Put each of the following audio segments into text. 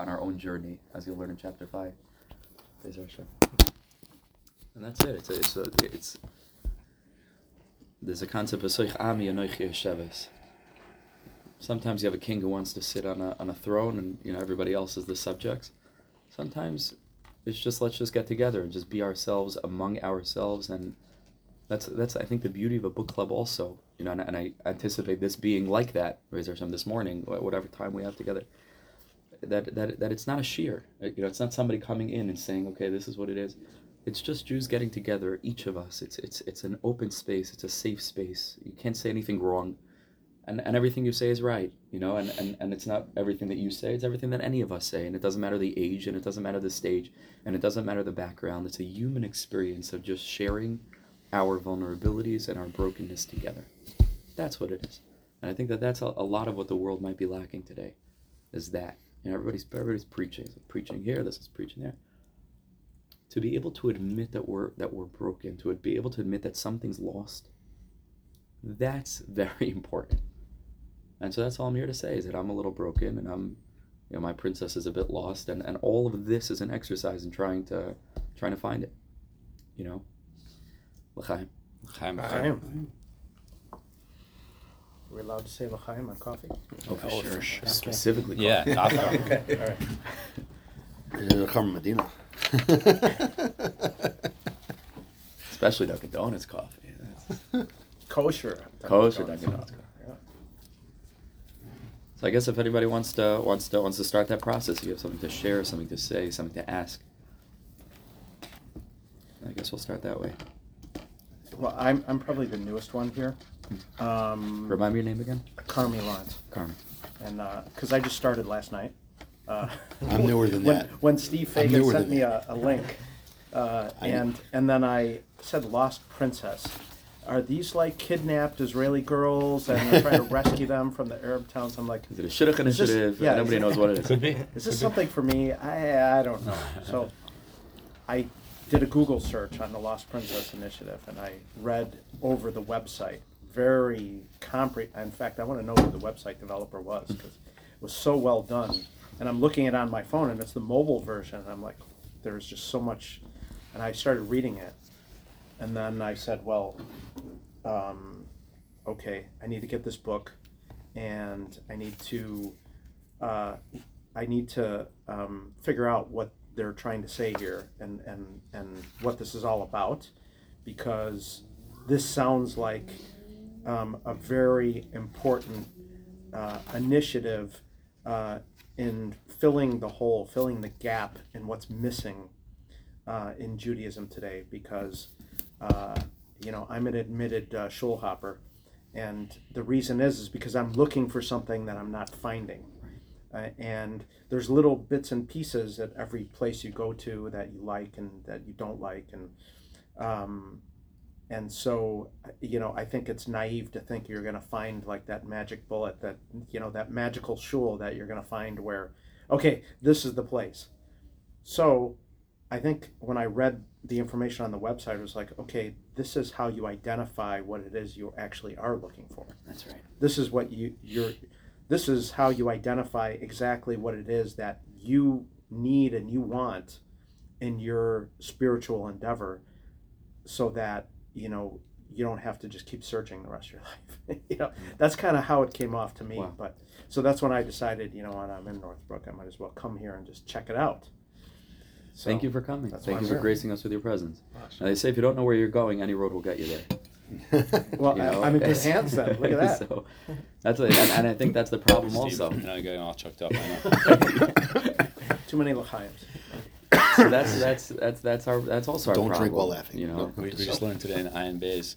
on our own journey, as you'll learn in chapter five. And that's it. It's a, it's a, it's there's a concept of Soich Ami. Sometimes you have a king who wants to sit on a on a throne, and you know everybody else is the subjects. Sometimes it's just let's just get together and just be ourselves among ourselves, and that's that's I think the beauty of a book club also. You know, and, and I anticipate this being like that. Raise Hashem this morning, whatever time we have together. That that that it's not a shiur. Uh, you know, it's not somebody coming in and saying, okay, this is what it is it's just Jews getting together, each of us. It's it's it's an open space. It's a safe space. You can't say anything wrong, and and everything you say is right. You know, and and and it's not everything that you say. It's everything that any of us say, and it doesn't matter the age, and it doesn't matter the stage, and it doesn't matter the background. It's a human experience of just sharing our vulnerabilities and our brokenness together. That's what it is, and I think that that's a, a lot of what the world might be lacking today, is that. You know, everybody's everybody's preaching, preaching here. This is preaching there to be able to admit that we're that we're broken, to be able to admit that something's lost, that's very important. And so that's all I'm here to say is that I'm a little broken and I'm you know my princess is a bit lost and, and all of this is an exercise in trying to trying to find it. You know? L'chaim. L'chaim. L'chaim. Are we allowed to say l'chaim on coffee? Oh, for Oh, sure. for sure. Specifically. Yeah, coffee. coffee. okay, all right. L'chaim Medina. Especially Dunkin' Donuts coffee. That's Kosher. kosher Dunkin' Donuts coffee. Yeah. So I guess if anybody wants to wants to wants to start that process, if you have something to share, something to say, something to ask. I guess we'll start that way. Well, I'm, I'm probably the newest one here. Um, Remind me your name again. Carmi Lawrence. Carmen. And, because I just started last night. Uh, I'm newer than when, that. When Steve I'm Fagan newer sent than me a, a link, uh, I- and, and then I said Lost Princess. Are these like kidnapped Israeli girls and they're trying to rescue them from the Arab towns? I'm like, Is it a shidduch this- initiative? yeah, Nobody is knows what it is. Could be. is this something for me? I, I don't know. So I did a Google search on the Lost Princess Initiative and I read over the website. Very compre. In fact, I want to know who the website developer was because it was so well done. And I'm looking at it on my phone and it's the mobile version. And I'm like, there's just so much. And I started reading it. And then I said, well, um, okay, I need to get this book and I need to uh, I need to um, figure out what they're trying to say here and, and, and what this is all about because this sounds like um, a very important uh, initiative uh, in filling the hole, filling the gap in what's missing uh, in Judaism today because, uh, you know, I'm an admitted uh, shul hopper. And the reason is, is because I'm looking for something that I'm not finding. Uh, and there's little bits and pieces at every place you go to that you like and that you don't like and um, and so you know i think it's naive to think you're going to find like that magic bullet that you know that magical shul that you're going to find where okay this is the place so i think when i read the information on the website it was like okay this is how you identify what it is you actually are looking for That's right. this is what you you're this is how you identify exactly what it is that you need and you want in your spiritual endeavor so that you know you don't have to just keep searching the rest of your life you know that's kind of how it came off to me Wow. but so that's when i decided you know when i'm in northbrook i might as well come here and just check it out so, Thank you for coming. Thank you for here. gracing us with your presence. Now, they say if you don't know where you're going, any road will get you there. well you I- know? i'm in good hands then look at that so that's a, and, and I think that's the problem Steve, also. you know, getting all chucked up. I know. too many l'chaims so that's that's that's that's our that's also our Don't problem. drink while laughing. You know. we, we just learned today in Iron Bays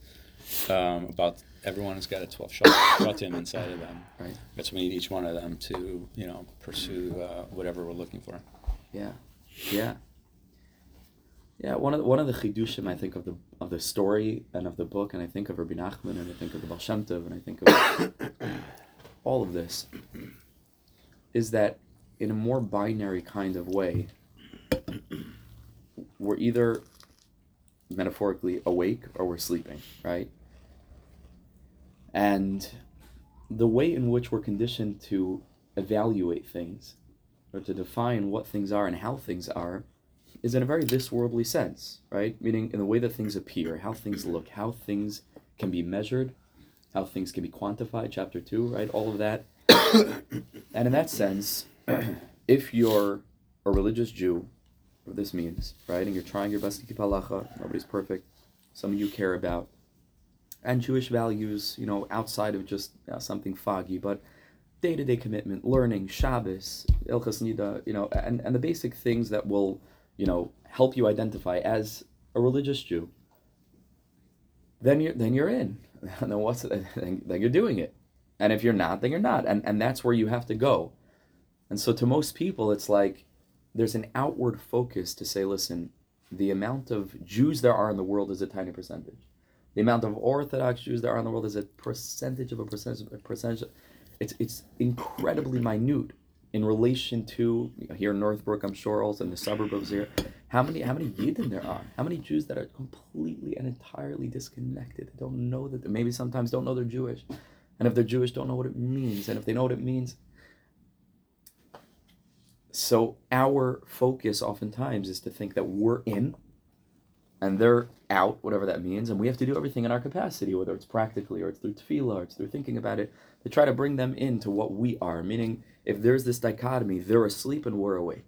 um, about everyone has got a 12 shot shatim inside of them. Right. That's we need each one of them to, you know, pursue uh, whatever we're looking for. Yeah, yeah, yeah. One of the, one of the chidushim I think of the of the story and of the book, and I think of Rabbi Nachman, and I think of the Baal Shem Tov, and I think of all of this, is that in a more binary kind of way, we're either metaphorically awake or we're sleeping, right? And the way in which we're conditioned to evaluate things or to define what things are and how things are, is in a very this worldly sense, right? Meaning in the way that things appear, how things look, how things can be measured, how things can be quantified, chapter 2, right? All of that. and in that sense, if you're a religious Jew, what this means, right? And you're trying your best to keep halacha, nobody's perfect, some you care about, and Jewish values, you know, outside of just uh, something foggy, but day to day commitment, learning, Shabbos, Ilchas Nida, you know, and, and the basic things that will, you know, help you identify as a religious Jew. Then you're then you're in. Then what's then, then you're doing it. And if you're not, then you're not. And and that's where you have to go. And so to most people, it's like there's an outward focus to say, listen, the amount of Jews there are in the world is a tiny percentage. The amount of Orthodox Jews there are in the world is a percentage of a percentage. Of a percentage. It's it's incredibly minute in relation to you know, here in Northbrook, I'm sure, also in the suburb of here. How many how many Yidden there are? How many Jews that are completely and entirely disconnected? Don't know that. Maybe sometimes don't know they're Jewish, and if they're Jewish, don't know what it means. And if they know what it means, so our focus oftentimes is to think that we're in and they're out, whatever that means, and we have to do everything in our capacity, whether it's practically or it's through tefillah or it's through thinking about it, to try to bring them into what we are. Meaning, if there's this dichotomy, they're asleep and we're awake.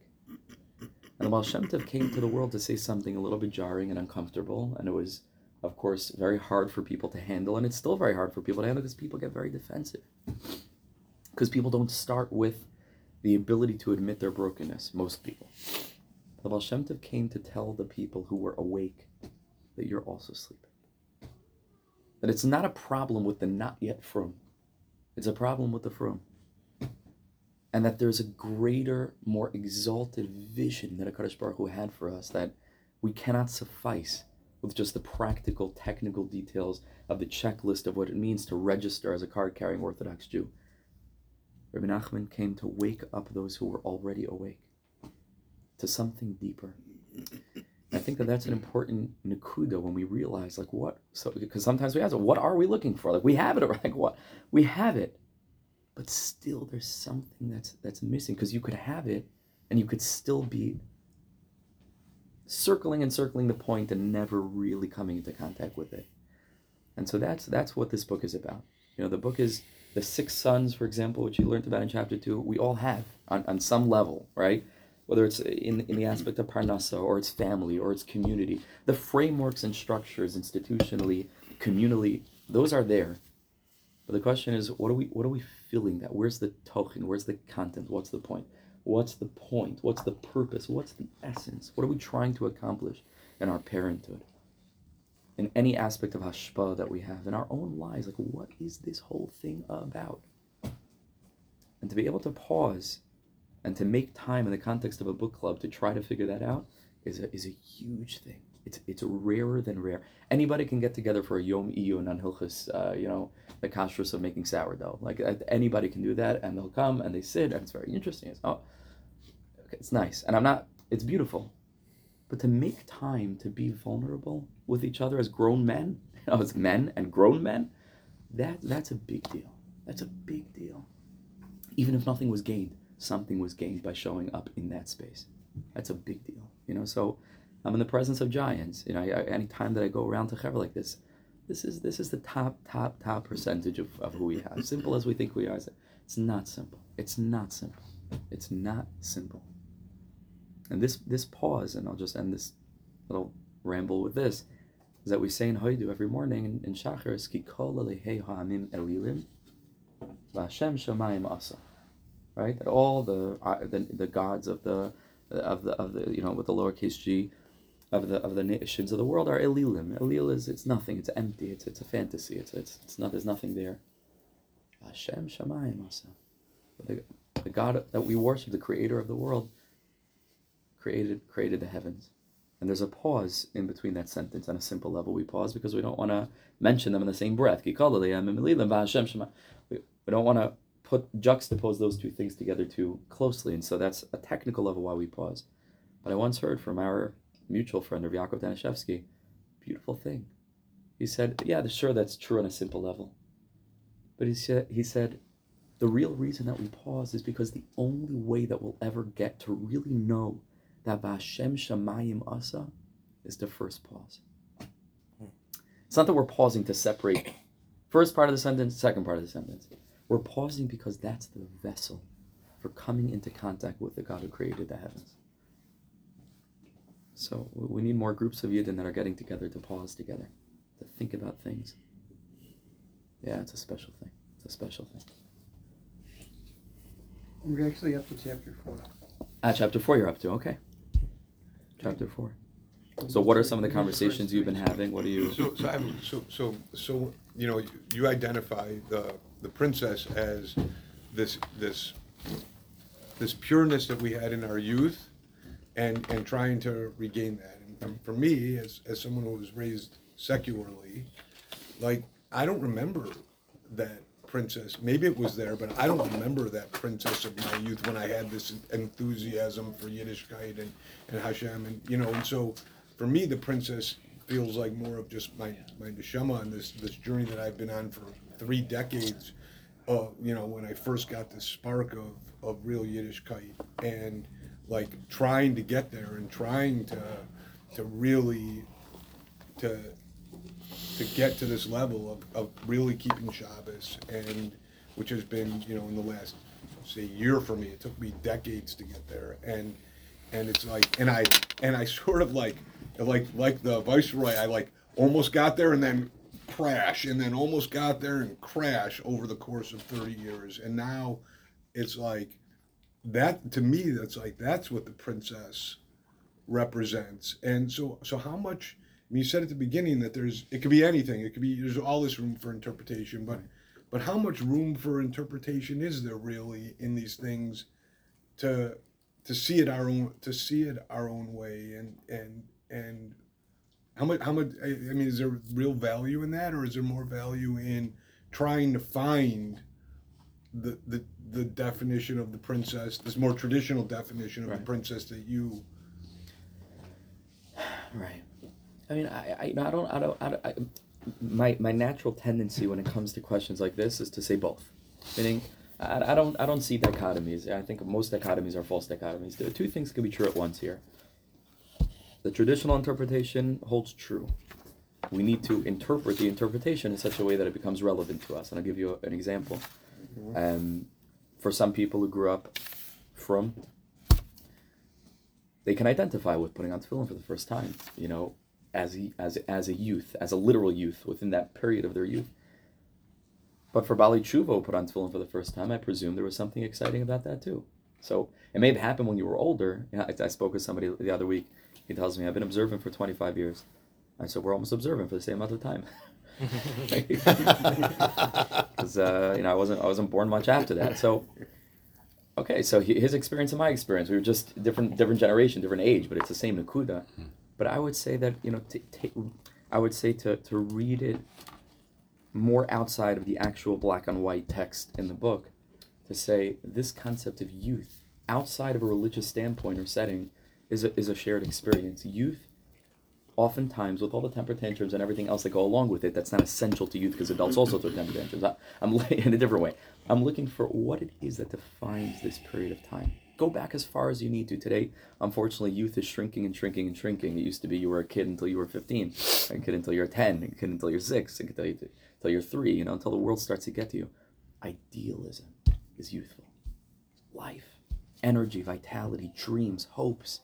And Baal Shem Tov came to the world to say something a little bit jarring and uncomfortable, and it was, of course, very hard for people to handle, and it's still very hard for people to handle because people get very defensive. Because people don't start with the ability to admit their brokenness, most people. The Baal Shem Tov came to tell the people who were awake that you're also sleeping. That it's not a problem with the not yet frum, it's a problem with the frum. And that there's a greater, more exalted vision that HaKadosh Baruch Hu had for us that we cannot suffice with just the practical, technical details of the checklist of what it means to register as a card carrying Orthodox Jew. Rabbi Nachman came to wake up those who were already awake to something deeper. I think that that's an important nakuda when we realize, like, what? So, because sometimes we ask, what are we looking for? Like, we have it, like, what? We have it, but still, there's something that's that's missing. Because you could have it, and you could still be circling and circling the point and never really coming into contact with it. And so that's that's what this book is about. You know, the book is the six sons, for example, which you learned about in chapter two. We all have on, on some level, right? Whether it's in, in the aspect of parnasa or it's family or it's community, the frameworks and structures institutionally, communally, those are there. But the question is, what are we what are we filling that? Where's the tochen? Where's the content? What's the point? What's the point? What's the purpose? What's the essence? What are we trying to accomplish in our parenthood? In any aspect of hashpa that we have in our own lives, like what is this whole thing about? And to be able to pause and to make time in the context of a book club to try to figure that out is a, is a huge thing. It's it's rarer than rare. Anybody can get together for a yom iyun on hilchus, uh, you know, the kashrus of making sourdough. Like uh, anybody can do that, and they'll come and they sit, and it's very interesting. It's oh, it's nice, and I'm not. It's beautiful, but to make time to be vulnerable with each other as grown men, as men and grown men, that that's a big deal. That's a big deal. Even if nothing was gained, something was gained by showing up in that space. That's a big deal, you know. So I'm in the presence of giants. You know, I, any time that I go around to Chaver like this, this is this is the top top top percentage of, of who we have. Simple as we think we are, it's not simple. It's not simple. It's not simple. And this this pause, and I'll just end this little ramble with this, is that we say in Hoidu every morning in, in Shachar, is Ki kol ha'amim elilim, v'Hashem shamayim asa. Right? That all the, uh, the the gods of the of the of the you know with the lowercase g of the of the nations of the world are elilim. Elil is it's nothing. It's empty. It's it's a fantasy. It's it's it's not. There's nothing there. Hashem Shamayim Asa. The, the God that we worship, the Creator of the world, created created the heavens. And there's a pause in between that sentence on a simple level. We pause because we don't want to mention them in the same breath. We, don't want to put juxtapose those two things together too closely, and so that's a technical level why we pause. But I once heard from our mutual friend of Yaakov Danishevsky, beautiful thing. He said, "Yeah, sure, that's true on a simple level." But he said, he said, the real reason that we pause is because the only way that we'll ever get to really know that V'Hashem Shamayim Asa is the first pause. It's not that we're pausing to separate first part of the sentence, second part of the sentence. We're pausing because that's the vessel for coming into contact with the God who created the heavens. So we need more groups of Yidden that are getting together to pause together, to think about things. Yeah, it's a special thing. It's a special thing. We're actually up to chapter four. Ah, chapter four you're up to, okay. Chapter four. So what are some of the conversations you've been having? What are you So, so, I have, so, so, so, you know, you identify the, the princess as this, this, this pureness that we had in our youth and, and trying to regain that. And for me, as, as someone who was raised secularly, like, I don't remember that princess. Maybe it was there, but I don't remember that princess of my youth when I had this enthusiasm for Yiddishkeit and, and Hashem and, you know, and so for me, the princess feels like more of just my, my neshama on this, this journey that I've been on for three decades. Uh, you know, when I first got this spark of, of real Yiddishkeit and like trying to get there and trying to, to really, to, to get to this level of, of really keeping Shabbos and which has been, you know, in the last say year for me. It took me decades to get there. And and it's like and I and I sort of like like like the viceroy, I like almost got there and then crash and then almost got there and crash over the course of 30 years. And now it's like that to me that's like that's what the princess represents. And so so how much I mean, you said at the beginning that there's it could be anything. It could be there's all this room for interpretation, but but how much room for interpretation is there really in these things to to see it our own to see it our own way and and and how much how much I, I mean is there real value in that or is there more value in trying to find the the the definition of the princess this more traditional definition of Right. the princess that you Right. I mean, I, I, you know, I don't, I don't, I don't I, my, my natural tendency when it comes to questions like this is to say both. Meaning, I, I don't, I don't see dichotomies. I think most dichotomies are false dichotomies. Two things can be true at once here. The traditional interpretation holds true. We need to interpret the interpretation in such a way that it becomes relevant to us. And I'll give you an example. Um, for some people who grew up from they can identify with putting on tefillin for the first time, you know, as a, as as a youth, as a literal youth within that period of their youth. But for Bali Chuvo put on tefillin for the first time, I presume there was something exciting about that too. So it may have happened when you were older. You know, I, I spoke with somebody the other week. He tells me I've been observant for 25 years. I said we're almost observant for the same amount of time. Because uh, you know I wasn't I wasn't born much after that. So okay, so his experience and my experience, we were just different different generation, different age, but it's the same nakuda. But I would say that you know, t- t- I would say to to read it more outside of the actual black and white text in the book, to say this concept of youth outside of a religious standpoint or setting is a, is a shared experience. Youth oftentimes with all the temper tantrums and everything else that go along with it that's not essential to youth because adults also throw temper tantrums. I, i'm in a different way. I'm looking for what it is that defines this period of time go back as far as you need to. Today unfortunately youth is shrinking and shrinking and shrinking. It used to be you were a kid until you were 15 a kid until you're 10 a kid until you're 6 a kid until, you, until you're 3 you know until the world starts to get to you. Idealism is youthful. Life energy vitality dreams hopes.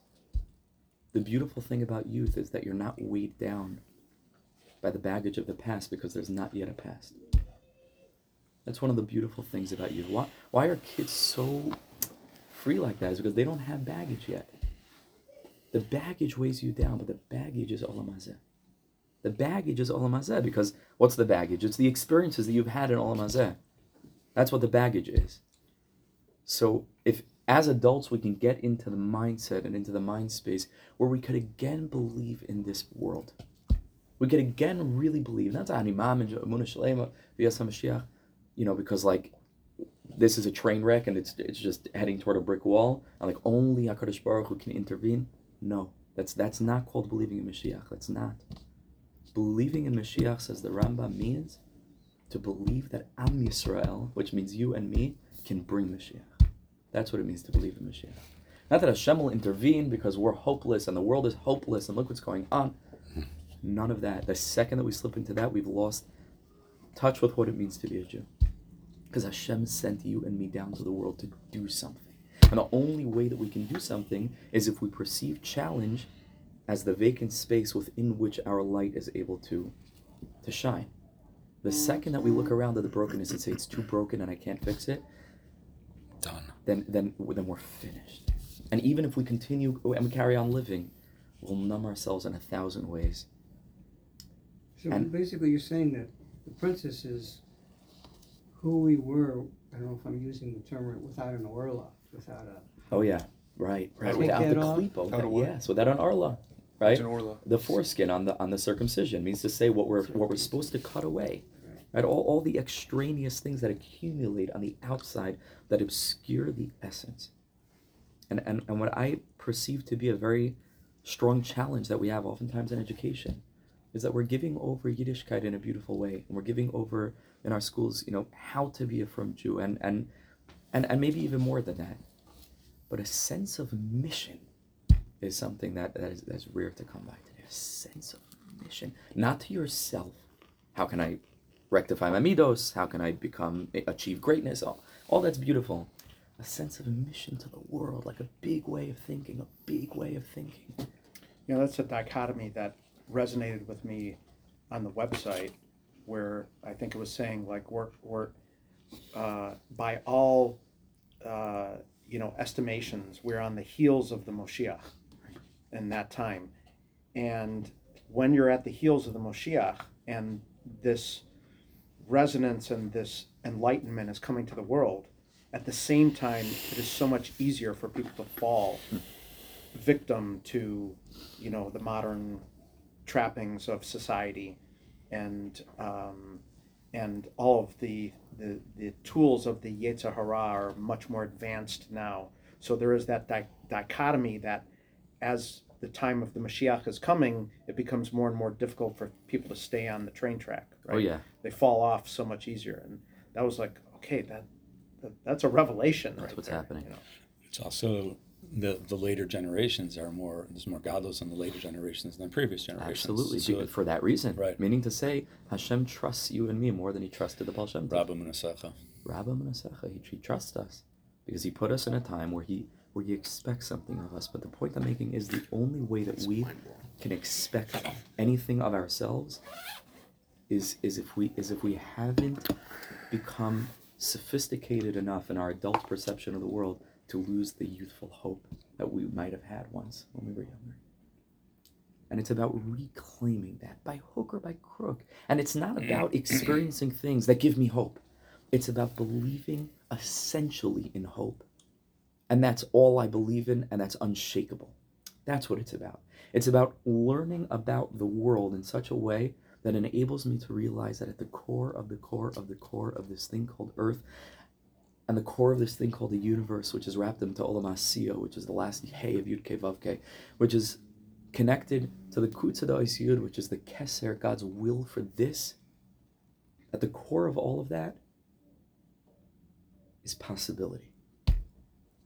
The beautiful thing about youth is that you're not weighed down by the baggage of the past because there's not yet a past. That's one of the beautiful things about youth. Why, why are kids so free like that? Is because they don't have baggage yet. The baggage weighs you down, but the baggage is olam hazeh. The baggage is olam hazeh because what's the baggage? It's the experiences that you've had in olam hazeh. That's what the baggage is. So if as adults we can get into the mindset and into the mind space where we could again believe in this world. We could again really believe. That's Animam and via you know, because like this is a train wreck and it's it's just heading toward a brick wall, and like only Hakadosh Baruch Hu can intervene. No, that's that's not called believing in Mashiach. That's not. Believing in Mashiach, says the Rambam, means to believe that Am Yisrael, which means you and me, can bring Mashiach. That's what it means to believe in Mashiach. Not that Hashem will intervene because we're hopeless and the world is hopeless and look what's going on. None of that. The second that we slip into that, we've lost touch with what it means to be a Jew. Because Hashem sent you and me down to the world to do something. And the only way that we can do something is if we perceive challenge as the vacant space within which our light is able to, to shine. The mm. second that we look around at the brokenness and say it's too broken and I can't fix it, Done. then then then we're finished. And even if we continue oh, and we carry on living, we'll numb ourselves in a thousand ways. So And- basically, you're saying that the princess is who we were. I don't know if I'm using the term right, without an orla, without a. Oh yeah, right, right. Take Without that the off. klipo, Without a what? yes, without an arla, right? It's an orla. the foreskin on the on the circumcision means to say what we're what we're supposed to cut away right all, all the extraneous things that accumulate on the outside that obscure the essence and, and and what i perceive to be a very strong challenge that we have oftentimes in education is that we're giving over yiddishkeit in a beautiful way and we're giving over in our schools you know how to be a firm jew and and and, and maybe even more than that but a sense of mission is something that, that is that's rare to come by today. A sense of mission, not to yourself. How can I rectify my midos? How can I become eh, achieve greatness? All, all that's beautiful. A sense of mission to the world, like a big way of thinking, a big way of thinking. You know, that's a dichotomy that resonated with me on the website, where I think it was saying like we're we're uh, by all uh, you know estimations, we're on the heels of the Moshiach in that time, and when you're at the heels of the Moshiach and this resonance and this enlightenment is coming to the world, at the same time, it is so much easier for people to fall victim to, you know, the modern trappings of society, and um, and all of the, the the tools of the Yetzer Hara are much more advanced now. So there is that di- dichotomy that, as the time of the Mashiach is coming, it becomes more and more difficult for people to stay on the train track. Right? Oh yeah, They fall off so much easier, and that was like, okay, that, that that's a revelation. That's right what's there, happening. you know. It's also the the later generations are more there's more godless in the later generations than previous generations. absolutely. So Be- for that reason, Right. Meaning to say, Hashem trusts you and me more than He trusted the Baal Shem Tov. Rabba Manasecha. Rabba Manasecha, he, he trusts us because he put us in a time where he where he expects something of us. But the point I'm making is the only way that we can expect anything of ourselves is is if we is if we haven't become sophisticated enough in our adult perception of the world to lose the youthful hope that we might have had once when we were younger. And it's about reclaiming that by hook or by crook. And it's not about mm-hmm. experiencing things that give me hope. It's about believing essentially in hope. And that's all I believe in, and that's unshakable. That's what it's about. It's about learning about the world in such a way that enables me to realize that at the core of the core of the core of this thing called Earth, and the core of this thing called the universe, which is wrapped into Olam Asiyo, which is the last Hey of Yud Ke which is connected to the Kutzada Yud, which is the Keser, God's will for this. At the core of all of that is possibility.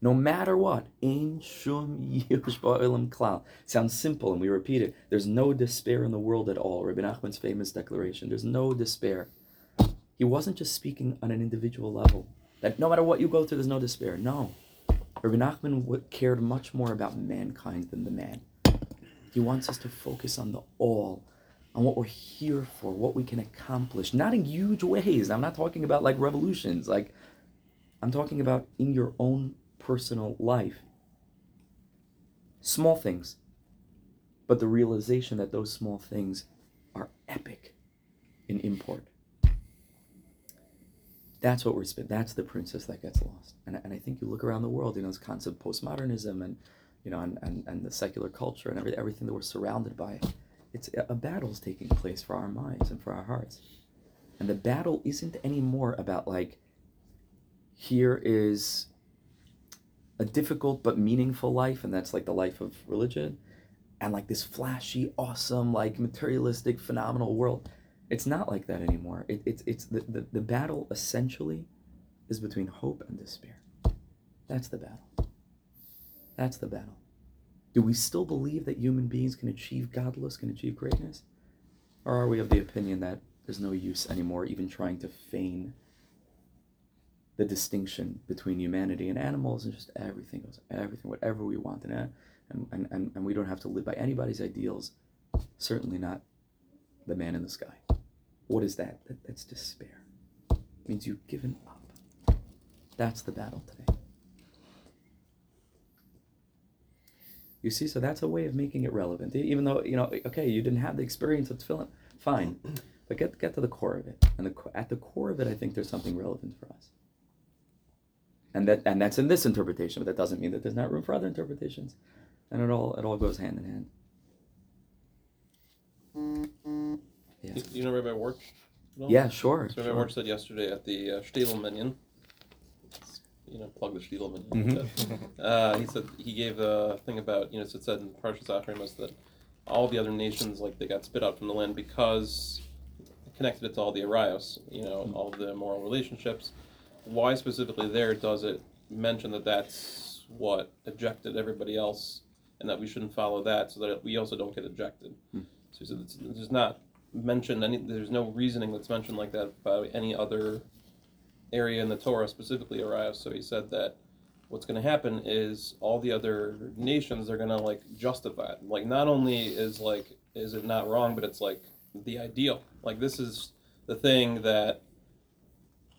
No matter what, Ein Shum Yiush Klal. Sounds simple, and we repeat it. There's no despair in the world at all. Rabbi Nachman's famous declaration. There's no despair. He wasn't just speaking on an individual level. That no matter what you go through, there's no despair. No. Rabbi Nachman cared much more about mankind than the man. He wants us to focus on the all, on what we're here for, what we can accomplish. Not in huge ways. I'm not talking about like revolutions. Like, I'm talking about in your own personal life. Small things, but the realization that those small things are epic in import. That's what we're spent. That's the princess that gets lost. And, and I think you look around the world, you know, this concept of postmodernism and, you know, and, and, and the secular culture and every, everything that we're surrounded by. It's a battle's taking place for our minds and for our hearts. And the battle isn't anymore about like, here is a difficult but meaningful life, and that's like the life of religion, and like this flashy, awesome, like materialistic, phenomenal world. It's not like that anymore. It, it's it's the, the, the battle essentially is between hope and despair. That's the battle. That's the battle. Do we still believe that human beings can achieve godless, can achieve greatness? Or are we of the opinion that there's no use anymore even trying to feign the distinction between humanity and animals and just everything goes everything whatever we want and, and, and, and we don't have to live by anybody's ideals certainly not the man in the sky. What is that, that that's despair. It means you've given up. That's the battle today. You see so that's a way of making it relevant. Even though you know okay you didn't have the experience of tefillin fine. But get get to the core of it. And the, at the core of it i think there's something relevant for us. And that and that's in this interpretation but that doesn't mean that there's not room for other interpretations. And it all it all goes hand in hand You, you know Rabbi Warch? all? yeah sure, So Rabbi sure. Warch said yesterday at the uh, Stiegel Minyan, you know, plug the Stiegel Minyan. Mhm. Uh, he said he gave a thing about you know so it said in Parshas Acharei Mos that all the other nations like they got spit out from the land because connected it to all the arayos, you know, all the moral relationships. Why specifically there does it mention that that's what ejected everybody else, and that we shouldn't follow that so that we also don't get ejected. Hmm. So he said it's, there's not mentioned any. There's no reasoning that's mentioned like that by any other area in the Torah, specifically arayos. So he said that what's going to happen is all the other nations are going to like justify it. Like not only is like is it not wrong, but it's like the ideal. Like this is the thing that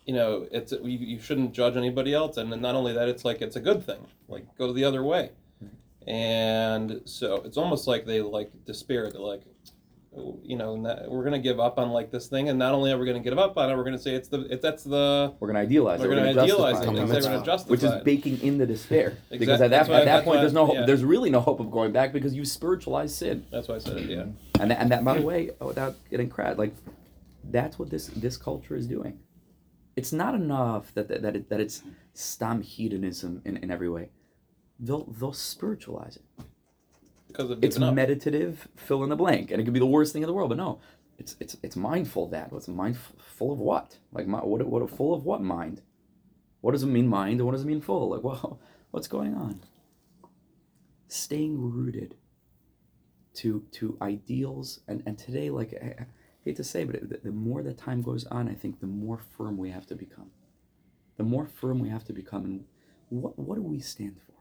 you know it's you, you shouldn't judge anybody else, and not only that, it's like it's a good thing. Like go the other way, mm-hmm. and so it's almost like they like despair. They're like. "Oh, You know, not- we're gonna give up on like this thing, and not only are we gonna give up on it, we're gonna say it's the it, that's the we're going to idealize we're it gonna justify idealize it. it. say We're gonna justify which is baking in the despair exactly. because at that, that's at that point there's no yeah. there's really no hope of going back because you spiritualize sin That's why I said it. Yeah. and that, and that by the way oh, without getting crad like that's what this this culture is doing it's not enough that that, that, it, that it's stam hedonism in, in every way they'll they'll spiritualize it Because of it's up. meditative fill in the blank and it could be the worst thing in the world but no. It's it's it's mindful that. What's mindful of what? Like my, what what a full of what mind? What does it mean mind and what does it mean full? Like well what's going on? Staying rooted to to ideals and and today like I, I hate to say but it, the, the more that time goes on i think the more firm we have to become. The more firm we have to become and what what do we stand for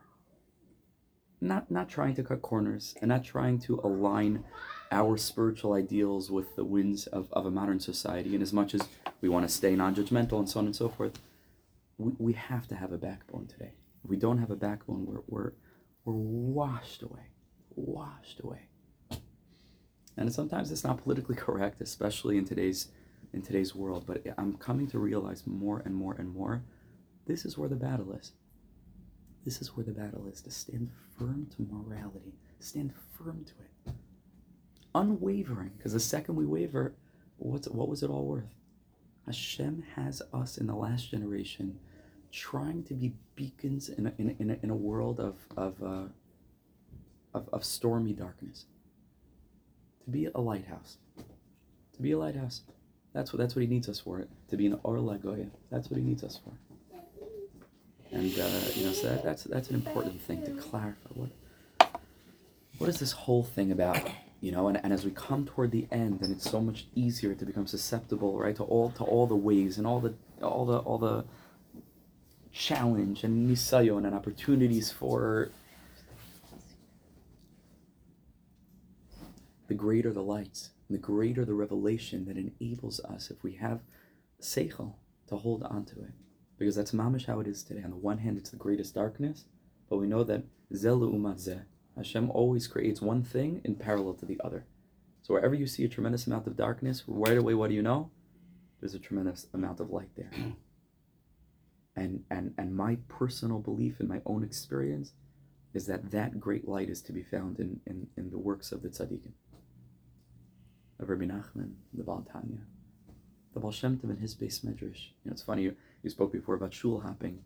not not trying to cut corners and not trying to align our spiritual ideals with the winds of, of a modern society. And as much as we want to stay non-judgmental and so on and so forth we, we have to have a backbone today. If we don't have a backbone we're, we're we're washed away washed away. And sometimes it's not politically correct especially in today's in today's world but i'm coming to realize more and more and more this is where the battle is this is where the battle is to stand firm to morality stand firm to it. Unwavering because the second we waver what's what was it all worth? Hashem has us in the last generation trying to be beacons in a, in a, in a, in a world of of, uh, of of stormy darkness. To be a lighthouse. To be a lighthouse. That's what that's what he needs us for it to be an or lagoya that's what he needs us for and uh, you know so that, that's that's an important thing to clarify. What what is this whole thing about you know? And, and as we come toward the end and it's so much easier to become susceptible right to all to all the ways and all the all the all the challenge and nisayon and opportunities for the greater the lights the greater the revelation that enables us if we have seichel to hold on to it because that's mamish how it is today on the one hand it's the greatest darkness but we know that zelu umat zeh Hashem always creates one thing in parallel to the other. So wherever you see a tremendous amount of darkness, right away, what do you know? There's a tremendous amount of light there. And and and my personal belief in my own experience is that that great light is to be found in in, in the works of the tzaddikim, of Rabbi Nachman, the Baal Tanya, the Baal Shem Tov and his beis medrash. You know, it's funny. You, spoke before about shul hopping.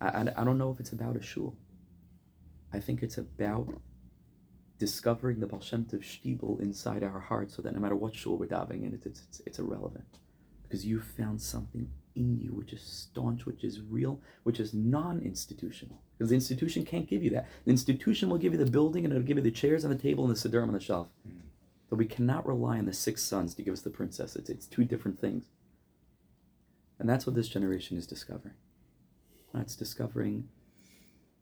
I, I, I don't know if it's about a shul. I think it's about discovering the Baal Shem Tov Shtibel inside our heart so that no matter what shul we're davening in, it's, it's, it's, irrelevant. Because you found something in you which is staunch, which is real, which is non institutional. Because the institution can't give you that. The institution will give you the building and it'll give you the chairs and the table and the siddur on the shelf. Hmm. But we cannot rely on the six sons to give us the princess. It's, it's two different things. And that's what this generation is discovering. It's discovering,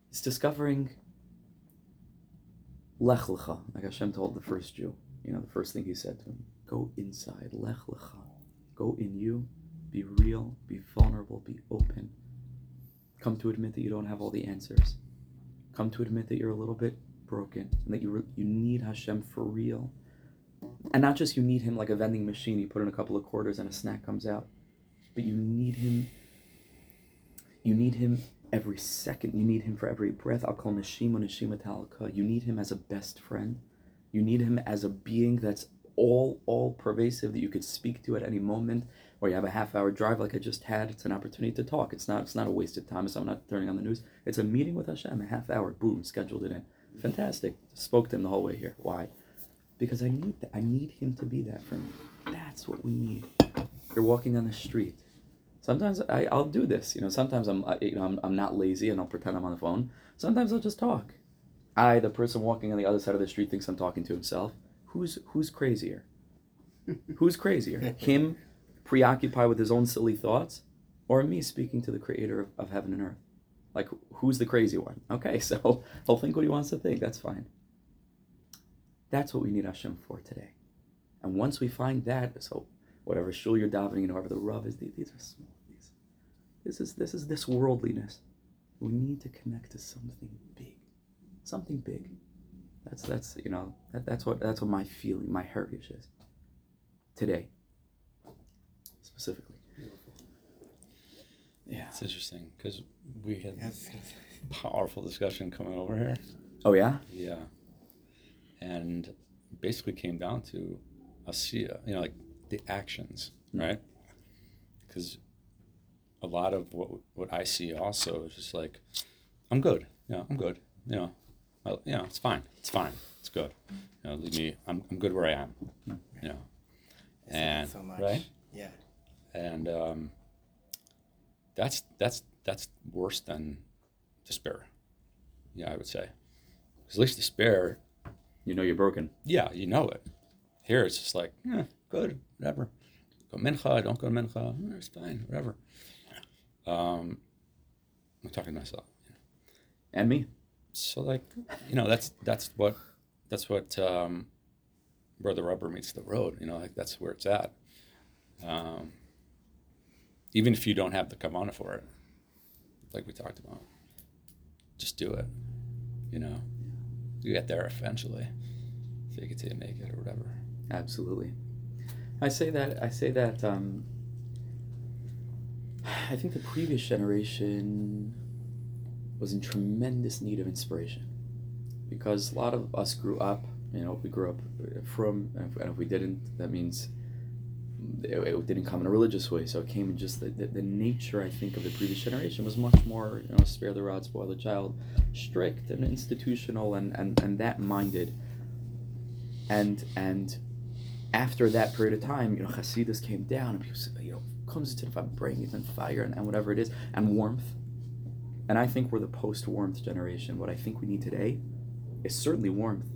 it's discovering Lech Lecha, like Hashem told the first Jew. You know, the first thing he said to him, go inside, Lech Lecha. Go in you, be real, be vulnerable, be open. Come to admit that you don't have all the answers. Come to admit that you're a little bit broken and that you, re- you need Hashem for real. And not just you need him like a vending machine, you put in a couple of quarters and a snack comes out, but you need him. You need him every second. You need him for every breath. I'll call Neshima Neshima Talaka. You need him as a best friend. You need him as a being that's all all pervasive that you could speak to at any moment. Or you have a half hour drive like I just had. It's an opportunity to talk. It's not it's not a wasted time. So I'm not turning on the news. It's a meeting with Hashem. A half hour. Boom. Scheduled it in. Fantastic. Spoke to him the whole way here. Why? Because I need that. I need him to be that for me. That's what we need. You're walking on the street. Sometimes I, I'll do this. You know, sometimes I'm, I, you know, I'm, I'm not lazy and I'll pretend I'm on the phone. Sometimes I'll just talk. I, the person walking on the other side of the street, thinks I'm talking to himself. Who's who's crazier? who's crazier? Him preoccupied with his own silly thoughts, or me speaking to the Creator of, of heaven and earth? Like, who's the crazy one? Okay, so he'll think what he wants to think. That's fine. That's what we need Hashem for today. And once we find that, so whatever shul you're davening in, whatever the rub is, these are small. These, this is this is this worldliness. We need to connect to something big, something big. That's that's you know that, that's what that's what my feeling, my heritage is. Today, specifically. Yeah. It's interesting because we had powerful discussion coming over here. Oh yeah. Yeah. And basically came down to asiya, you know, like the actions, mm. right? Because a lot of what what I see also is just like, I'm good. Yeah, I'm good. You know, well, you know, it's fine. It's fine. It's good. You know, leave me. I'm I'm good where I am. You know, and so much. right, Yeah. and um, that's that's that's worse than despair. Yeah, I would say. 'Cause at least despair, You know you're broken. yeah, you know it. Here it's just like, yeah, good, whatever. Go mincha, don't go mincha, it's fine, whatever. Um, I'm talking to myself. And me. So like, you know, that's that's what that's what um, where the rubber meets the road. You know, like that's where it's at. Um, even if you don't have the kavana for it, like we talked about, just do it. You know, you get there eventually. Fake it till you make it, or whatever. Absolutely. I say that. I say that. Um, I think the previous generation was in tremendous need of inspiration because a lot of us grew up. You know, we grew up from, and if, and if we didn't, that means it, it didn't come in a religious way. So it came in just the, the, the nature. I think of the previous generation was much more, you know, spare the rod, spoil the child, strict and institutional, and and and that minded. And and after that period of time, you know, Hasidus came down and people said, you know, comes to if I'm bringing and fire and, and whatever it is, and warmth. And I think we're the post warmth generation. What I think we need today is certainly warmth,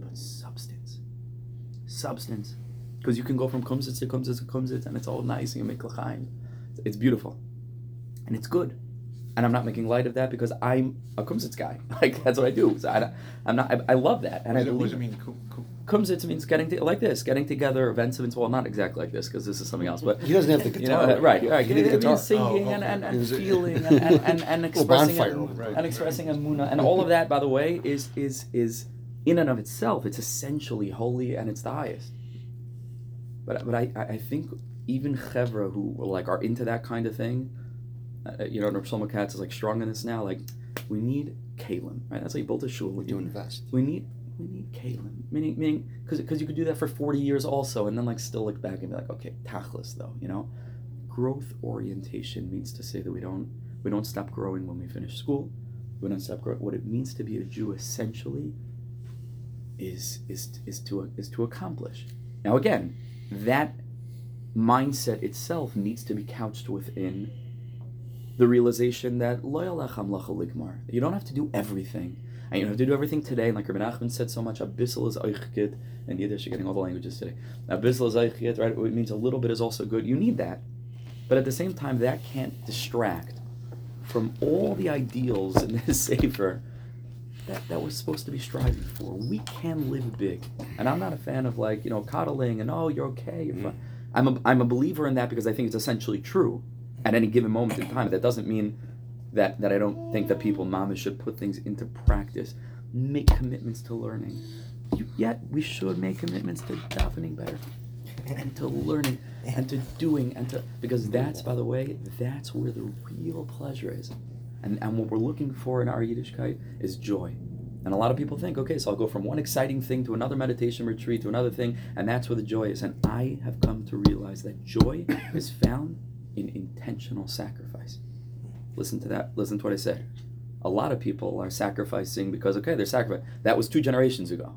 but substance. Substance. Because you can go from kumsitz to kumsitz to kumsitz and it's all nice and you make l'chaim. It's beautiful. And it's good. And I'm not making light of that because I'm a kumsitz guy. Like, that's what I do. So I, am not, I, I love that. And What I does it- what does it mean? Ku- ku- Kumsitz means getting to, like this, getting together, events of well, not exactly like this because this is something else, but He doesn't have the you know, guitar. right, right. He It, did the guitar. means singing Oh, and, okay. and, and Is it- feeling and, and, and, and Little expressing bonfire and, over there. and expressing amuna and all of that. By the way, is is is in and of itself, it's essentially holy and it's the highest. But but I I I think even chevra who like are into that kind of thing, uh, you know, Shlomo Katz is like strong in this now. Like we need kalim, right? That's how you built a shul. To invest. We need we need kalim, meaning meaning because you could do that for forty years also, and then like still look back and be like, okay, tachlis though, you know, growth orientation means to say that we don't we don't stop growing when we finish school. We don't stop growing. What it means to be a Jew essentially is is is to is to accomplish. Now again, that mindset itself needs to be couched within the realization that. You don't have to do everything. And you don't have to do everything today. And like Rabbi Nachman said so much, abyssal is eichkit. In Yiddish, you're getting all the languages today. Abyssal is eichkit, right? It means a little bit is also good. You need that. But at the same time, that can't distract from all the ideals in this Sefer that, that we're supposed to be striving for. We can live big. And I'm not a fan of like, you know, coddling and, oh, you're okay, you're mm-hmm. fine. I'm a, I'm a believer in that because I think it's essentially true at any given moment in time. That doesn't mean that, that I don't think that people, mamish, should put things into practice, make commitments to learning. Yet we should make commitments to davening better and to learning and to doing and to because that's by the way that's where the real pleasure is and and what we're looking for in our Yiddishkeit is joy and a lot of people think okay so I'll go from one exciting thing to another meditation retreat to another thing and that's where the joy is and I have come to realize that joy is found in intentional sacrifice. Listen to that listen to what I said. A lot of people are sacrificing because okay they're sacrificing that was two generations ago.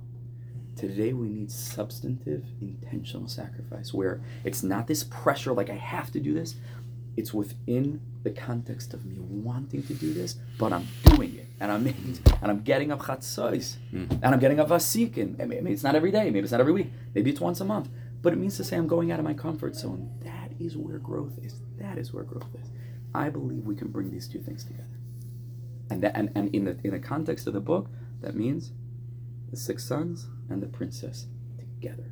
Today we need substantive, intentional sacrifice where it's not this pressure like I have to do this. It's within the context of me wanting to do this, but I'm doing it, and I'm making, and I'm getting up chatzos, hmm. and I'm getting up vasikin. Maybe it's not every day, maybe it's not every week, maybe it's once a month, but it means to say I'm going out of my comfort zone. That is where growth is. That is where growth is. I believe we can bring these two things together, and that, and, and in the in the context of the book, that means the six sons and the princess together.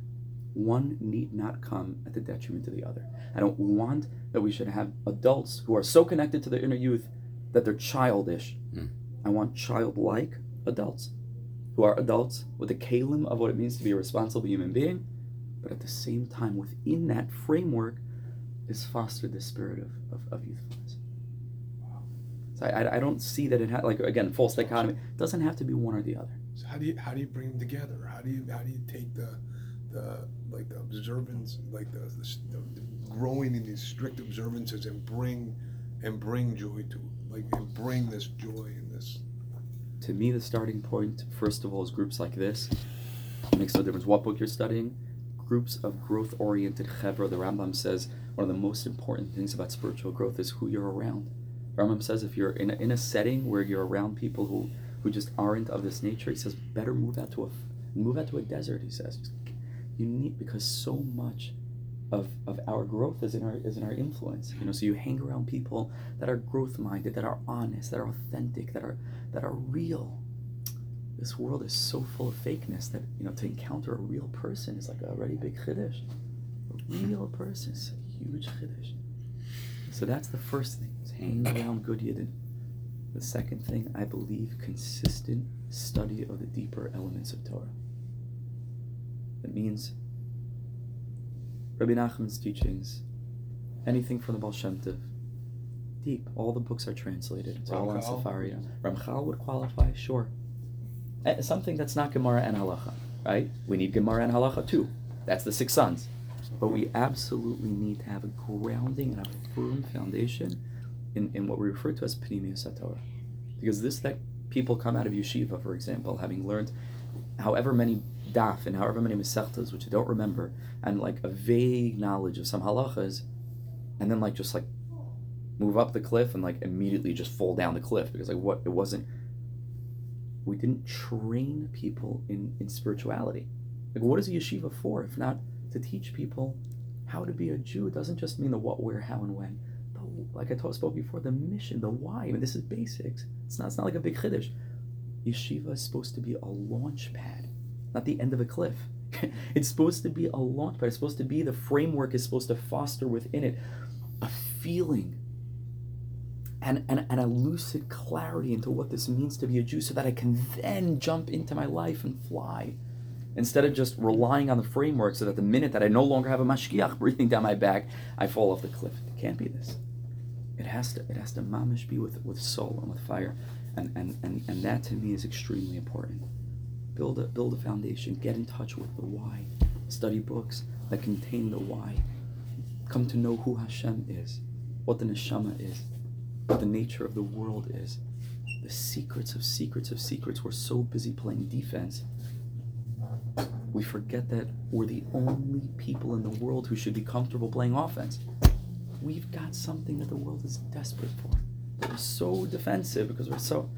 One need not come at the detriment of the other. I don't want that we should have adults who are so connected to their inner youth that they're childish. Mm. I want childlike adults who are adults with the kalim of what it means to be a responsible human being, but at the same time, within that framework, is fostered the spirit of, of, of youthfulness. So I, I, don't see that it ha- like again false dichotomy. It doesn't have to be one or the other. So how do you how do you bring them together? How do you how do you take the the like the observance like the, the, the growing in these strict observances and bring and bring joy to like and bring this joy and this to me, the starting point, first of all, is groups like this. It makes no difference what book you're studying. Groups of growth oriented chevra. The Rambam says one of the most important things about spiritual growth is who you're around. Rambam says if you're in a, in a setting where you're around people who, who just aren't of this nature, he says better move out to a move out to a desert. He says you need because so much of, of our growth is in our is in our influence. You know, so you hang around people that are growth minded, that are honest, that are authentic, that are that are real. This world is so full of fakeness that you know to encounter a real person is like a already big chiddush. A real person huge chiddush. So that's the first thing. Is hang around good yidden. The second thing, I believe, consistent study of the deeper elements of Torah. That means Rabbi Nachman's teachings, anything from the Baal Shem Tov, deep. All the books are translated. It's all on Ramchal? Sefaria. Ramchal would qualify, sure. Eh, Something that's not Gemara and Halacha, right? We need Gemara and Halacha too. That's the six sons. But we absolutely need to have a grounding and a firm foundation in, in what we refer to as Pnimius Torah. Because this that people come out of yeshiva, for example, having learned however many daf and however many mesechtas, which I don't remember, and like a vague knowledge of some halachas, and then like just like move up the cliff and like immediately just fall down the cliff because like what it wasn't. We didn't train people in in spirituality. Like what is a yeshiva for if not to teach people how to be a Jew? It doesn't just mean the what, where, how, and when. Like I told, spoke before, the mission, the why. I mean, this is basics. It's not. It's not like a big chiddush. Yeshiva is supposed to be a launch pad, not the end of a cliff. it's supposed to be a launch pad. It's supposed to be the framework is supposed to foster within it a feeling and, and, and a lucid clarity into what this means to be a Jew so that I can then jump into my life and fly. Instead of just relying on the framework so that the minute that I no longer have a mashgiach breathing down my back, I fall off the cliff. It can't be this. It has to it has to mamish be with, with soul and with fire. And, and, and, and that to me is extremely important. Build a build a foundation, get in touch with the why. Study books that contain the why. Come to know who Hashem is, what the neshama is, what the nature of the world is, the secrets of secrets of secrets. We're so busy playing defense we forget that we're the only people in the world who should be comfortable playing offense. We've got something that the world is desperate for. We're so defensive because we're so.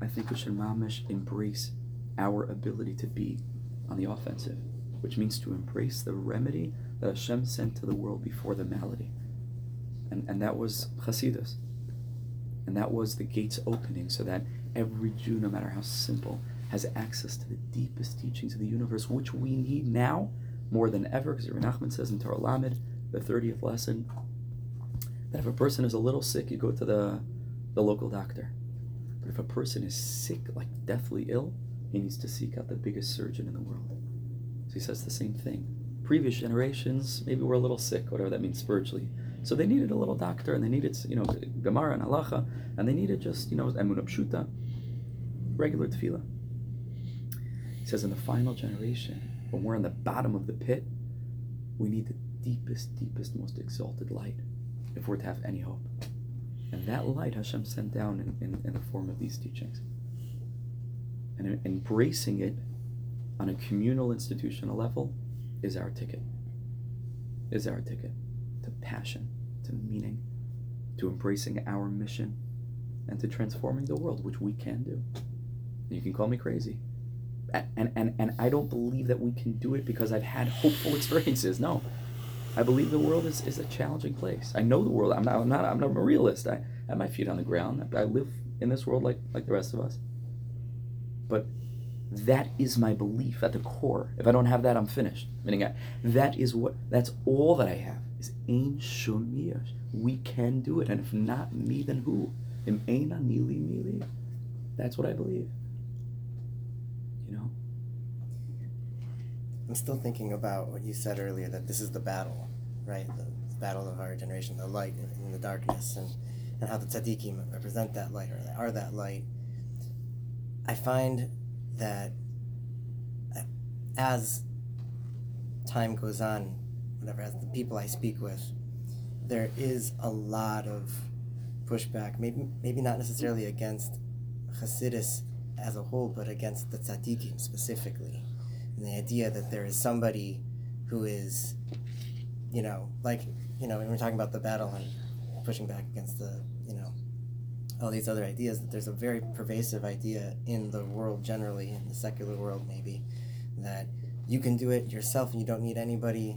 I think we should mamish embrace our ability to be on the offensive, which means to embrace the remedy that Hashem sent to the world before the malady. And, and that was Chasidus. And that was the gates opening so that every Jew, no matter how simple, has access to the deepest teachings of the universe, which we need now more than ever, because Nachman says in Torah Lamed, the 30th lesson, that if a person is a little sick, you go to the, the local doctor. But if a person is sick, like deathly ill, he needs to seek out the biggest surgeon in the world. So he says the same thing. Previous generations maybe were a little sick, whatever that means spiritually. So they needed a little doctor, and they needed, you know, Gemara and Halacha, and they needed just, you know, Emunah regular tefillah. Says in the final generation, when we're in the bottom of the pit, we need the deepest, deepest, most exalted light if we're to have any hope. And that light Hashem sent down in, in, in the form of these teachings. And embracing it on a communal institutional level is our ticket. Is our ticket to passion, to meaning, to embracing our mission, and to transforming the world, which we can do. You can call me crazy. And, and, and I don't believe that we can do it because I've had hopeful experiences. No. I believe the world is, is a challenging place. I know the world. I'm not, I'm not, I'm not a realist. I have my feet on the ground. I, live in this world like, like the rest of us. But that is my belief at the core. If I don't have that, I'm finished. Meaning, I, that is what, that's all that I have is Ein Shum We can do it. And if not me, then who? Im Ein Ani Li Mi Li. That's what I believe. You know? I'm still thinking about what you said earlier that this is the battle, right? The battle of our generation, the light in the darkness, and, and how the tzaddikim represent that light or are that light. I find that uh, as time goes on, whatever, as the people I speak with, there is a lot of pushback, maybe maybe not necessarily against Hasidus as a whole, but against the tzaddikim specifically and the idea that there is somebody who is, you know, like, you know, when we're talking about the battle and pushing back against the, you know, all these other ideas, that there's a very pervasive idea in the world generally, in the secular world maybe, that you can do it yourself and you don't need anybody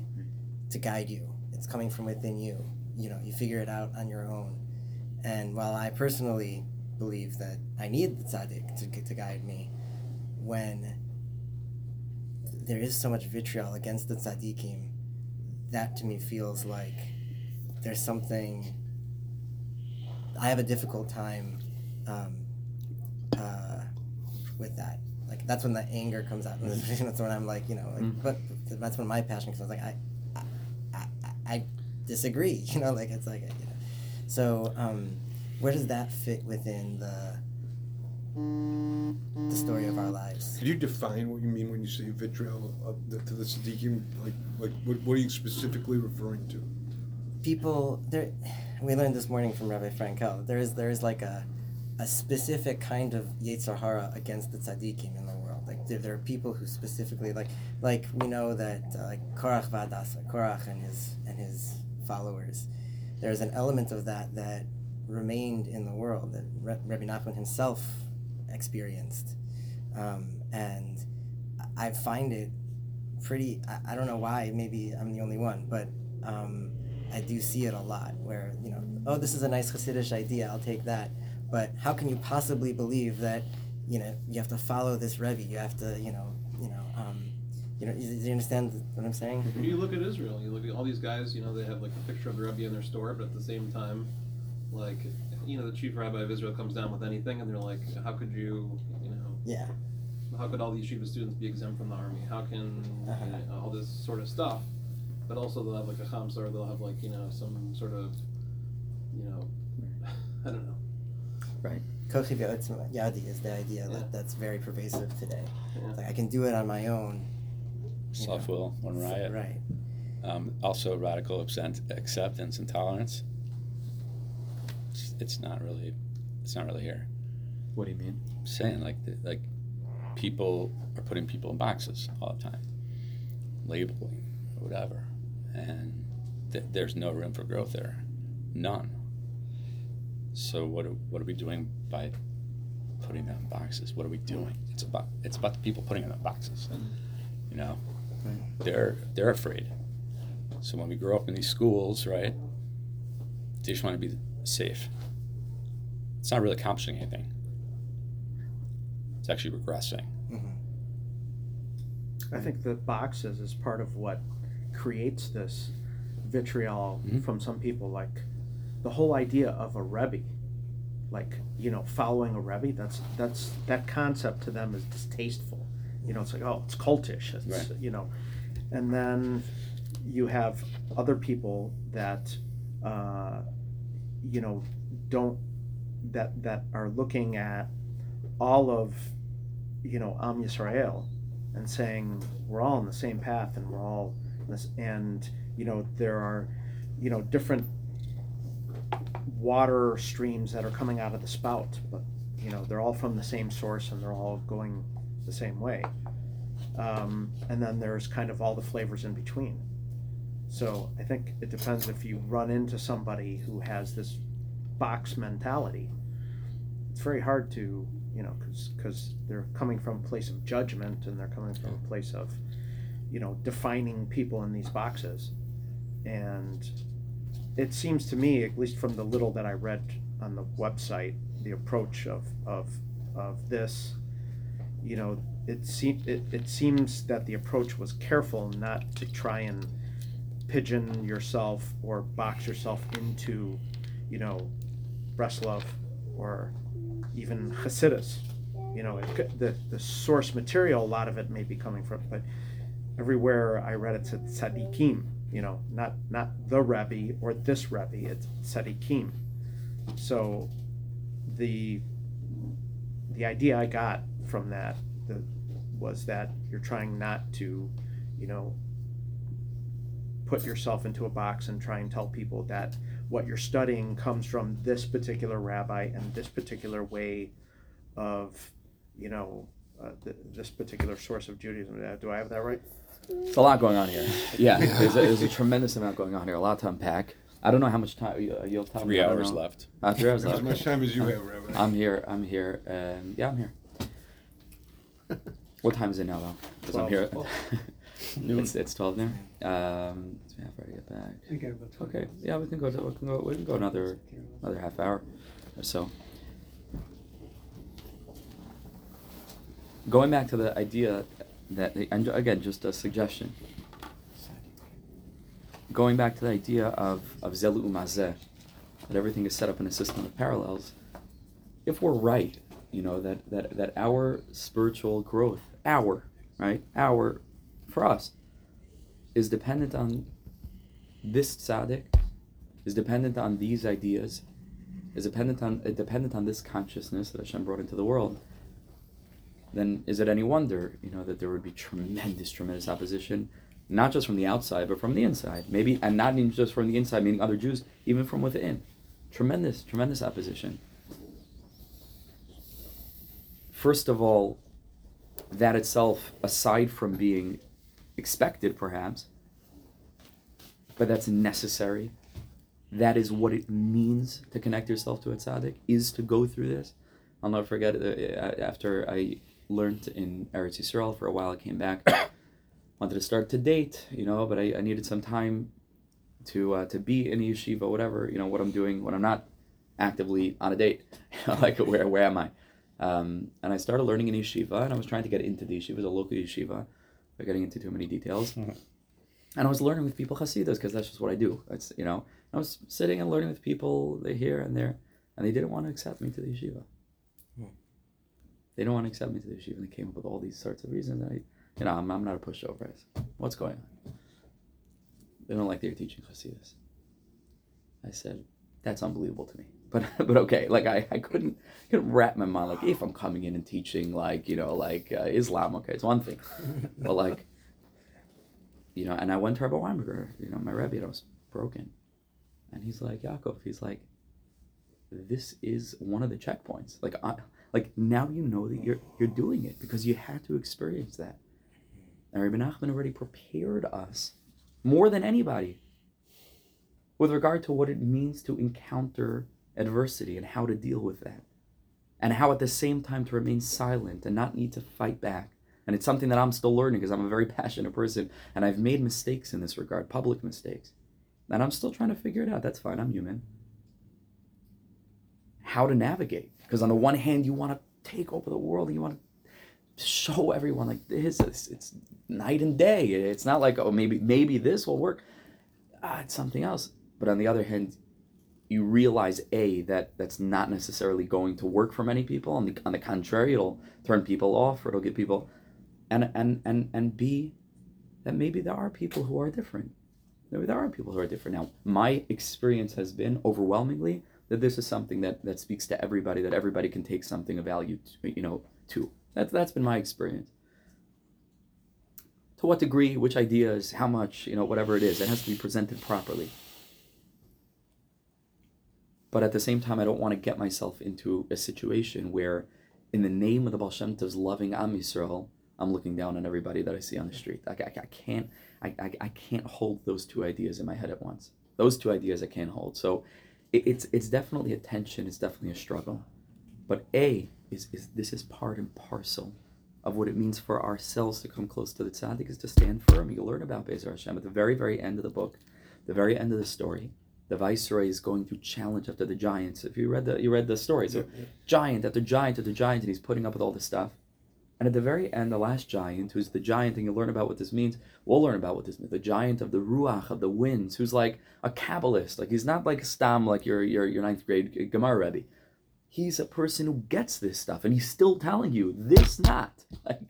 to guide you. It's coming from within you. You know, you figure it out on your own. And while I personally believe that I need the tzaddik to, to guide me, when there is so much vitriol against the tzaddikim, that to me feels like there's something. I have a difficult time um, uh, with that. Like that's when the anger comes out. that's when I'm like, you know, like, Mm. but that's when my passion comes. Like I, I, I, I disagree. You know, like it's like, you know. So um, where does that fit within the the story of our lives? Could you define what you mean when you say vitriol of the, to the tzaddikim? Like, like what, what are you specifically referring to? people there we learned this morning from Rabbi Frankel there is there is like a a specific kind of Yetzer Hara against the tzaddikim in the world like there, there are people who specifically like like we know that uh, like Korach Vadasa Korach and his and his followers there's an element of that that remained in the world that Re- Rabbi Nachman himself experienced um, and I find it pretty I, I don't know why maybe I'm the only one but um, I do see it a lot where, you know, oh, this is a nice Hasidic idea, I'll take that. But how can you possibly believe that, you know, you have to follow this Rebbe, you have to, you know, you know, um, you know, do you understand what I'm saying? You look at Israel, you look at all these guys. You know, they have like a picture of the Rebbe in their store, but at the same time, like, you know, the chief rabbi of Israel comes down with anything, and they're like, "How could you, you know, Yeah, how could all these yeshiva students be exempt from the army? How can Uh-huh. you know, all this sort of stuff?" But also, they'll have like a chamsa, or they'll have like you know some sort of, you know, I don't know. Right. Kochi V'otzma Yadi is the idea Yeah. that that's very pervasive today. Yeah. Like, I can do it on my own. Self will, one riot. Right. Um, also, radical accept- acceptance and tolerance. It's, not really, it's not really here. What do you mean? I'm saying like, the, like, people are putting people in boxes all the time, labeling, whatever, and th- there's no room for growth there, none. So what are, what are we doing by putting them in boxes? What are we doing? It's about it's about the people putting them in boxes. Mm-hmm. You know, they're they're afraid. So when we grow up in these schools, right, they just want to be safe. It's not really accomplishing anything. It's actually regressing. I think the boxes is part of what creates this vitriol Mhm. from some people. Like the whole idea of a rebbe, like you know, following a rebbe. That's that's that concept to them is distasteful. You know, it's like oh, it's cultish. It's Right. you know, and then you have other people that uh, you know don't that that are looking at all of you know Am Yisrael and saying we're all on the same path and we're all this and you know there are you know different water streams that are coming out of the spout but you know they're all from the same source and they're all going the same way. Um, and then there's kind of all the flavors in between so i think it depends if you run into somebody who has this box mentality. It's very hard to you know because they're coming from a place of judgment and they're coming from a place of you know defining people in these boxes. And it seems to me at least from the little that i read on the website the approach of of of this you know it seems it, it seems that the approach was careful not to try and pigeon yourself or box yourself into you know Breslov or even Hasidus. You know, it, the the source material, a lot of it may be coming from, but everywhere I read it said tzaddikim. You know, not not the Rebbe or this Rebbe. It's tzaddikim. So, the the idea I got from that the, was that you're trying not to, you know, put yourself into a box and try and tell people that what you're studying comes from this particular rabbi and this particular way of, you know, uh, th- this particular source of Judaism. Uh, Do I have that right? It's a lot going on here. Yeah, there's a, there's a tremendous amount going on here. A lot to unpack. I don't know how much time you- you'll tell Three me. I don't hours left. Uh, three hours As left. much time as you have, Rabbi. I'm here. I'm here. And yeah, I'm here. What time is it now, though? Because I'm here. it's, it's twelve now. Um, so yeah, before I get back. I got about twenty Okay. minutes. Yeah, we can go. To, we can go. We can go another another half hour or so. Going back to the idea that, and again, just a suggestion. Going back to the idea of of zelu umazeh, that everything is set up in a system of parallels. If we're right, you know that that that our spiritual growth, our right, our, for us, is dependent on this tzaddik, is dependent on these ideas, is dependent on uh, dependent on this consciousness that Hashem brought into the world, then is it any wonder, you know, that there would be tremendous, tremendous opposition, not just from the outside, but from the inside, maybe, and not even just from the inside, meaning other Jews, even from within, tremendous, tremendous opposition. First of all, that itself, aside from being expected, perhaps, but that's necessary. That is what it means to connect yourself to a tzaddik, is to go through this. I'll never forget uh, after I learned in Eretz Yisrael for a while, I came back, wanted to start to date, you know, but I, I needed some time to uh, to be in a yeshiva, whatever, you know, what I'm doing when I'm not actively on a date. like, where, where am I? Um, and I started learning in yeshiva, and I was trying to get into the yeshiva, it a local yeshiva, without getting into too many details. Mhm. And I was learning with people Hasidus because that's just what I do. It's you know I was sitting and learning with people they here and there, and they didn't want to accept me to the yeshiva. Hmm. They don't want to accept me to the yeshiva, and they came up with all these sorts of reasons. And I, you know, I'm, I'm not a pushover. I said, What's going on? They don't like that you're teaching Hasidus. I said, that's unbelievable to me. But but okay, like I, I couldn't couldn't wrap my mind like if I'm coming in and teaching like you know like uh, Islam, okay, it's one thing, but like you know, and I went to Rabbi Weinberger, you know, my Rebbe, and I was broken, and he's like Yaakov, he's like, this is one of the checkpoints, like I, Like now you know that you're you're doing it because you had to experience that. And Rabbi Nachman already prepared us more than anybody with regard to what it means to encounter adversity and how to deal with that. And how at the same time to remain silent and not need to fight back. And it's something that I'm still learning because I'm a very passionate person and I've made mistakes in this regard, public mistakes. And I'm still trying to figure it out. That's fine, I'm human. How to navigate. Because on the one hand, you want to take over the world and you want to show everyone like this. It's, it's night and day. It's not like, oh, maybe maybe this will work. Ah, it's something else. But on the other hand, you realize a that that's not necessarily going to work for many people. On the on the contrary, it'll turn people off or it'll get people, and and and and b that maybe there are people who are different. Maybe there are people who are different. Now, my experience has been overwhelmingly that this is something that that speaks to everybody. That everybody can take something of value, to, you know, to. That's that's been my experience. To what degree, which ideas, how much, you know, whatever it is, it has to be presented properly but at the same time, I don't want to get myself into a situation where, in the name of the Baal Shem Tov's loving Am Yisrael, I'm looking down on everybody that I see on the street. I, I, I can't, I, I, I, can't hold those two ideas in my head at once. Those two ideas I can't hold. So, it, it's it's definitely a tension. It's definitely a struggle. But a is is this is part and parcel of what it means for ourselves to come close to the tzaddik is to stand firm. You learn about B'ezras Hashem at the very very end of the book, the very end of the story the viceroy is going to challenge after the giants. If you read the you read the story, so yeah, giant after giant after giant, and he's putting up with all this stuff. And at the very end, the last giant, who's the giant, and you'll learn about what this means. We'll learn about what this means. The giant of the ruach of the winds, who's like a kabbalist. Like he's not like a stam, like your your your ninth grade Gemara Rebbe. He's a person who gets this stuff, and he's still telling you this not like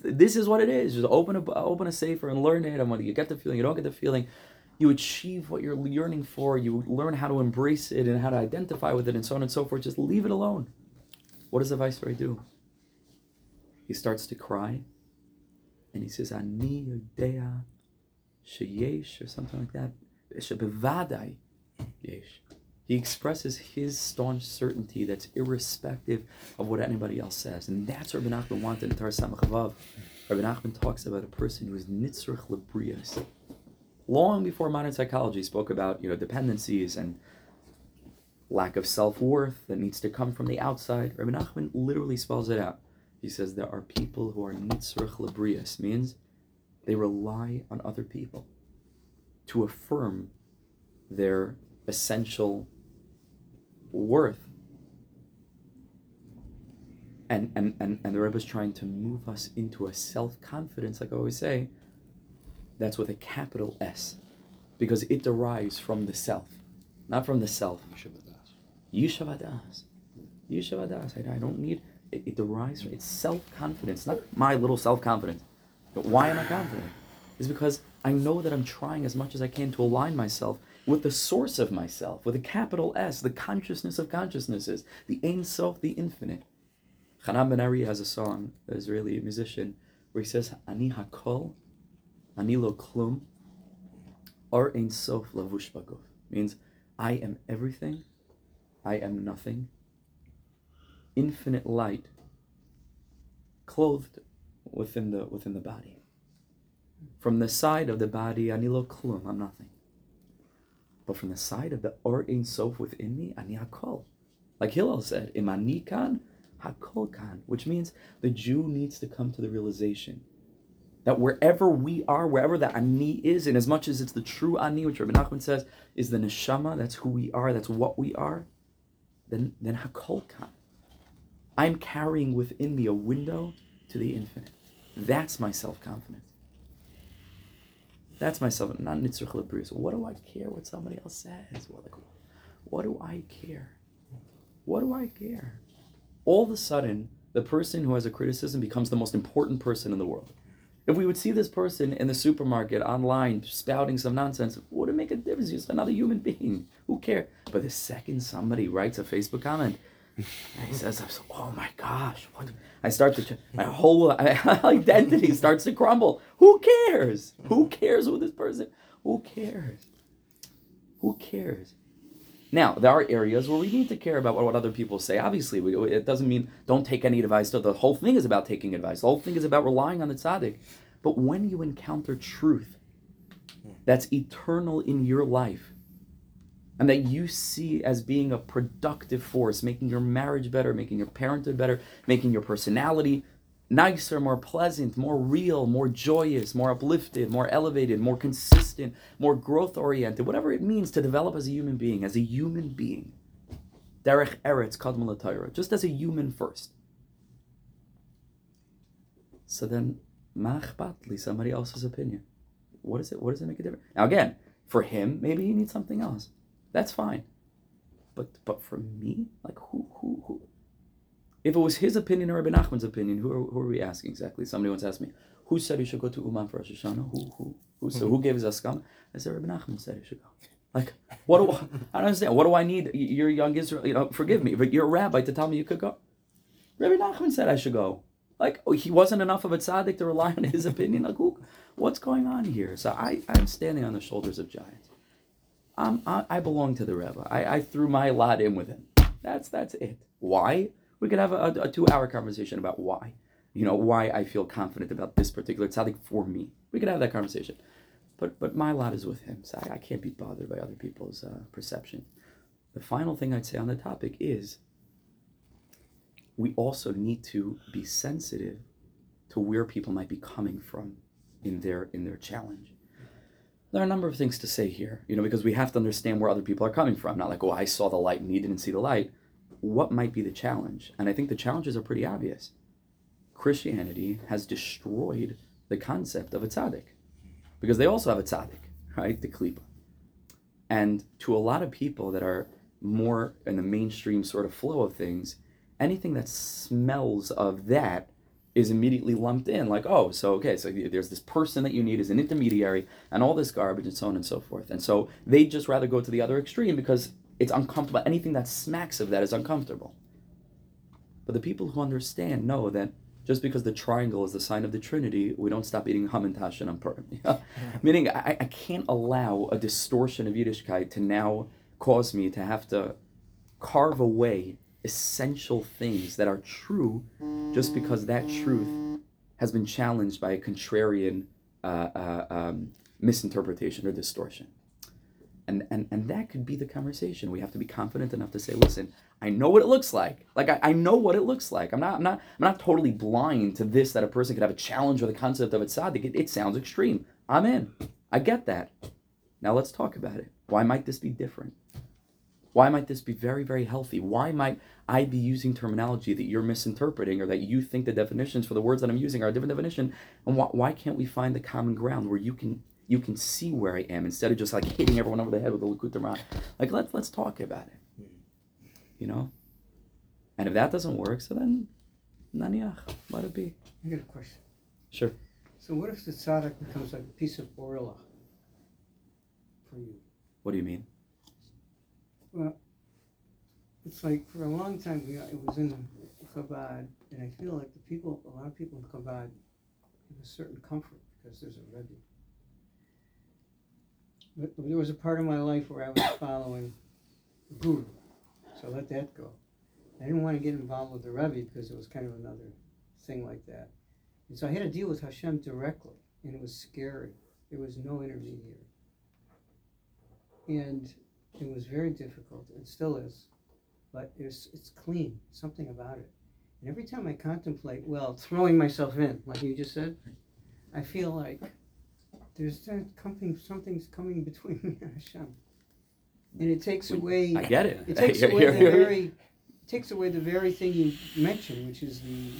this is what it is. Just open a open a sefer and learn it. And whether you get the feeling, you don't get the feeling you achieve what you're yearning for, you learn how to embrace it and how to identify with it, and so on and so forth. Just leave it alone. What does the viceroy do? He starts to cry, and he says, "Ani yodea sheyesh," or something like that. Yesh. He expresses his staunch certainty that's irrespective of what anybody else says, and that's what Rabbi Nachman wanted in Tar Samach Vav. Rabbi Nachman talks about a person who is nitzrich lebrias long before modern psychology spoke about you know dependencies and lack of self-worth that needs to come from the outside. Rabbi Nachman literally spells it out. He says there are people who are nitzrich lebrias, means they rely on other people to affirm their essential worth. And, and, and, and the Rebbe is trying to move us into a self-confidence, like I always say, that's with a capital S, because it derives from the self, not from the self. Yishavadas. Yishavadas. I, I don't need. It, it derives from it's self confidence, not my little self confidence. But why am I confident? Is because I know that I'm trying as much as I can to align myself with the source of myself, with a capital S, the consciousness of consciousnesses, the Ein Sof, the infinite. Hanan Ben Ari has a song, an Israeli musician, where he says, Ani Hakol Anilo klum, or ein sof lavush baguf. Means I am everything, I am nothing. Infinite light, clothed within the within the body. From the side of the body, anilo klum, I'm nothing. But from the side of the or ein sof within me, ani hakol. Like Hillel said, imani kan, hakol kan, which means the Jew needs to come to the realization that wherever we are, wherever the ani is, and as much as it's the true ani, which Rabbi Nachman says is the neshama, that's who we are, that's what we are, then then hakol kan. I'm carrying within me a window to the infinite. That's my self confidence. That's myself, not nitzrich lebrus. What do I care what somebody else says? What, like, what do I care? What do I care? All of a sudden, the person who has a criticism becomes the most important person in the world. If we would see this person in the supermarket online spouting some nonsense, would it make a difference? He's another human being. Hmm. Who cares? But the second somebody writes a Facebook comment, he says, "Oh my gosh, what?" I start to my whole identity starts to crumble. Who cares? Who cares who this person? Who cares? Who cares? Now, there are areas where we need to care about what, what other people say. Obviously, we, it doesn't mean don't take any advice. The whole thing is about taking advice. The whole thing is about relying on the tzaddik. But when you encounter truth that's eternal in your life, and that you see as being a productive force, making your marriage better, making your parenthood better, making your personality nicer, more pleasant, more real, more joyous, more uplifted, more elevated, more consistent, more growth oriented, whatever it means to develop as a human being, as a human being. Derech Eretz Kadmal Torah, just as a human first. So then, machbatli, somebody else's opinion. What is it? What does it make a difference? Now again, for him, maybe he needs something else. That's fine. But but for me, like who who who? If it was his opinion or Rabbi Nachman's opinion, who are, who are we asking exactly? Somebody once asked me, who said he should go to Uman for Rosh Hashanah? Who who who? So mm-hmm. who gave his askam? I said Rabbi Nachman said he should go. Like what do I, I don't understand? What do I need? You're young Israel. You know, forgive me, but you're a rabbi to tell me you could go. Rabbi Nachman said I should go. Like oh, he wasn't enough of a tzaddik to rely on his opinion. Like who? What's going on here? So I I'm standing on the shoulders of giants. I'm, I, I belong to the Rebbe. I, I threw my lot in with him. That's that's it. Why? We could have a, a two-hour conversation about why. You know why I feel confident about this particular tzaddik for me. We could have that conversation. But but my lot is with him, so I, I can't be bothered by other people's uh, perception. The final thing I'd say on the topic is we also need to be sensitive to where people might be coming from in their in their challenge there are a number of things to say here, you know, because we have to understand where other people are coming from. Not like, oh, I saw the light and he didn't see the light. What might be the challenge? And I think the challenges are pretty obvious. Christianity has destroyed the concept of a tzaddik because they also have a tzaddik, right? The klipa. And to a lot of people that are more in the mainstream sort of flow of things, anything that smells of that is immediately lumped in like oh so okay so there's this person that you need as an intermediary and all this garbage and so on and so forth and so they just rather go to the other extreme because it's uncomfortable. Anything that smacks of that is uncomfortable. But the people who understand know that just because the triangle is the sign of the trinity we don't stop eating hamantash and ampur meaning I, I can't allow a distortion of yiddishkeit to now cause me to have to carve away essential things that are true just because that truth has been challenged by a contrarian uh, uh, um, misinterpretation or distortion. And, and, and that could be the conversation. We have to be confident enough to say, listen, I know what it looks like. Like I, I know what it looks like. I'm not I'm not I'm not totally blind to this that a person could have a challenge with the concept of tzaddik. It, it sounds extreme. I'm in. I get that. Now let's talk about it. Why might this be different? Why might this be very, very healthy? Why might I be using terminology that you're misinterpreting or that you think the definitions for the words that I'm using are a different definition? And why, why can't we find the common ground where you can you can see where I am instead of just like hitting everyone over the head with a Moharan? Like let's let's talk about it. Mm-hmm. You know? And if that doesn't work, so then naniach, let it be. I got a question. Sure. So what if the tzaddik becomes like a piece of orla for you? What do you mean? Well, it's like for a long time we, it was in Chabad, and I feel like the people, a lot of people in Chabad, have a certain comfort because there's a Rebbe. There was a part of my life where I was following the Guru, so I let that go. I didn't want to get involved with the Rebbe because it was kind of another thing like that. And so I had to deal with Hashem directly, and it was scary. There was no intermediary. And it was very difficult. It still is, but it's it's clean. Something about it. And every time I contemplate, well, throwing myself in, like you just said, I feel like there's that coming something's coming between me and Hashem, and it takes away. I get it. It takes away the very it takes away the very thing you mentioned, which is the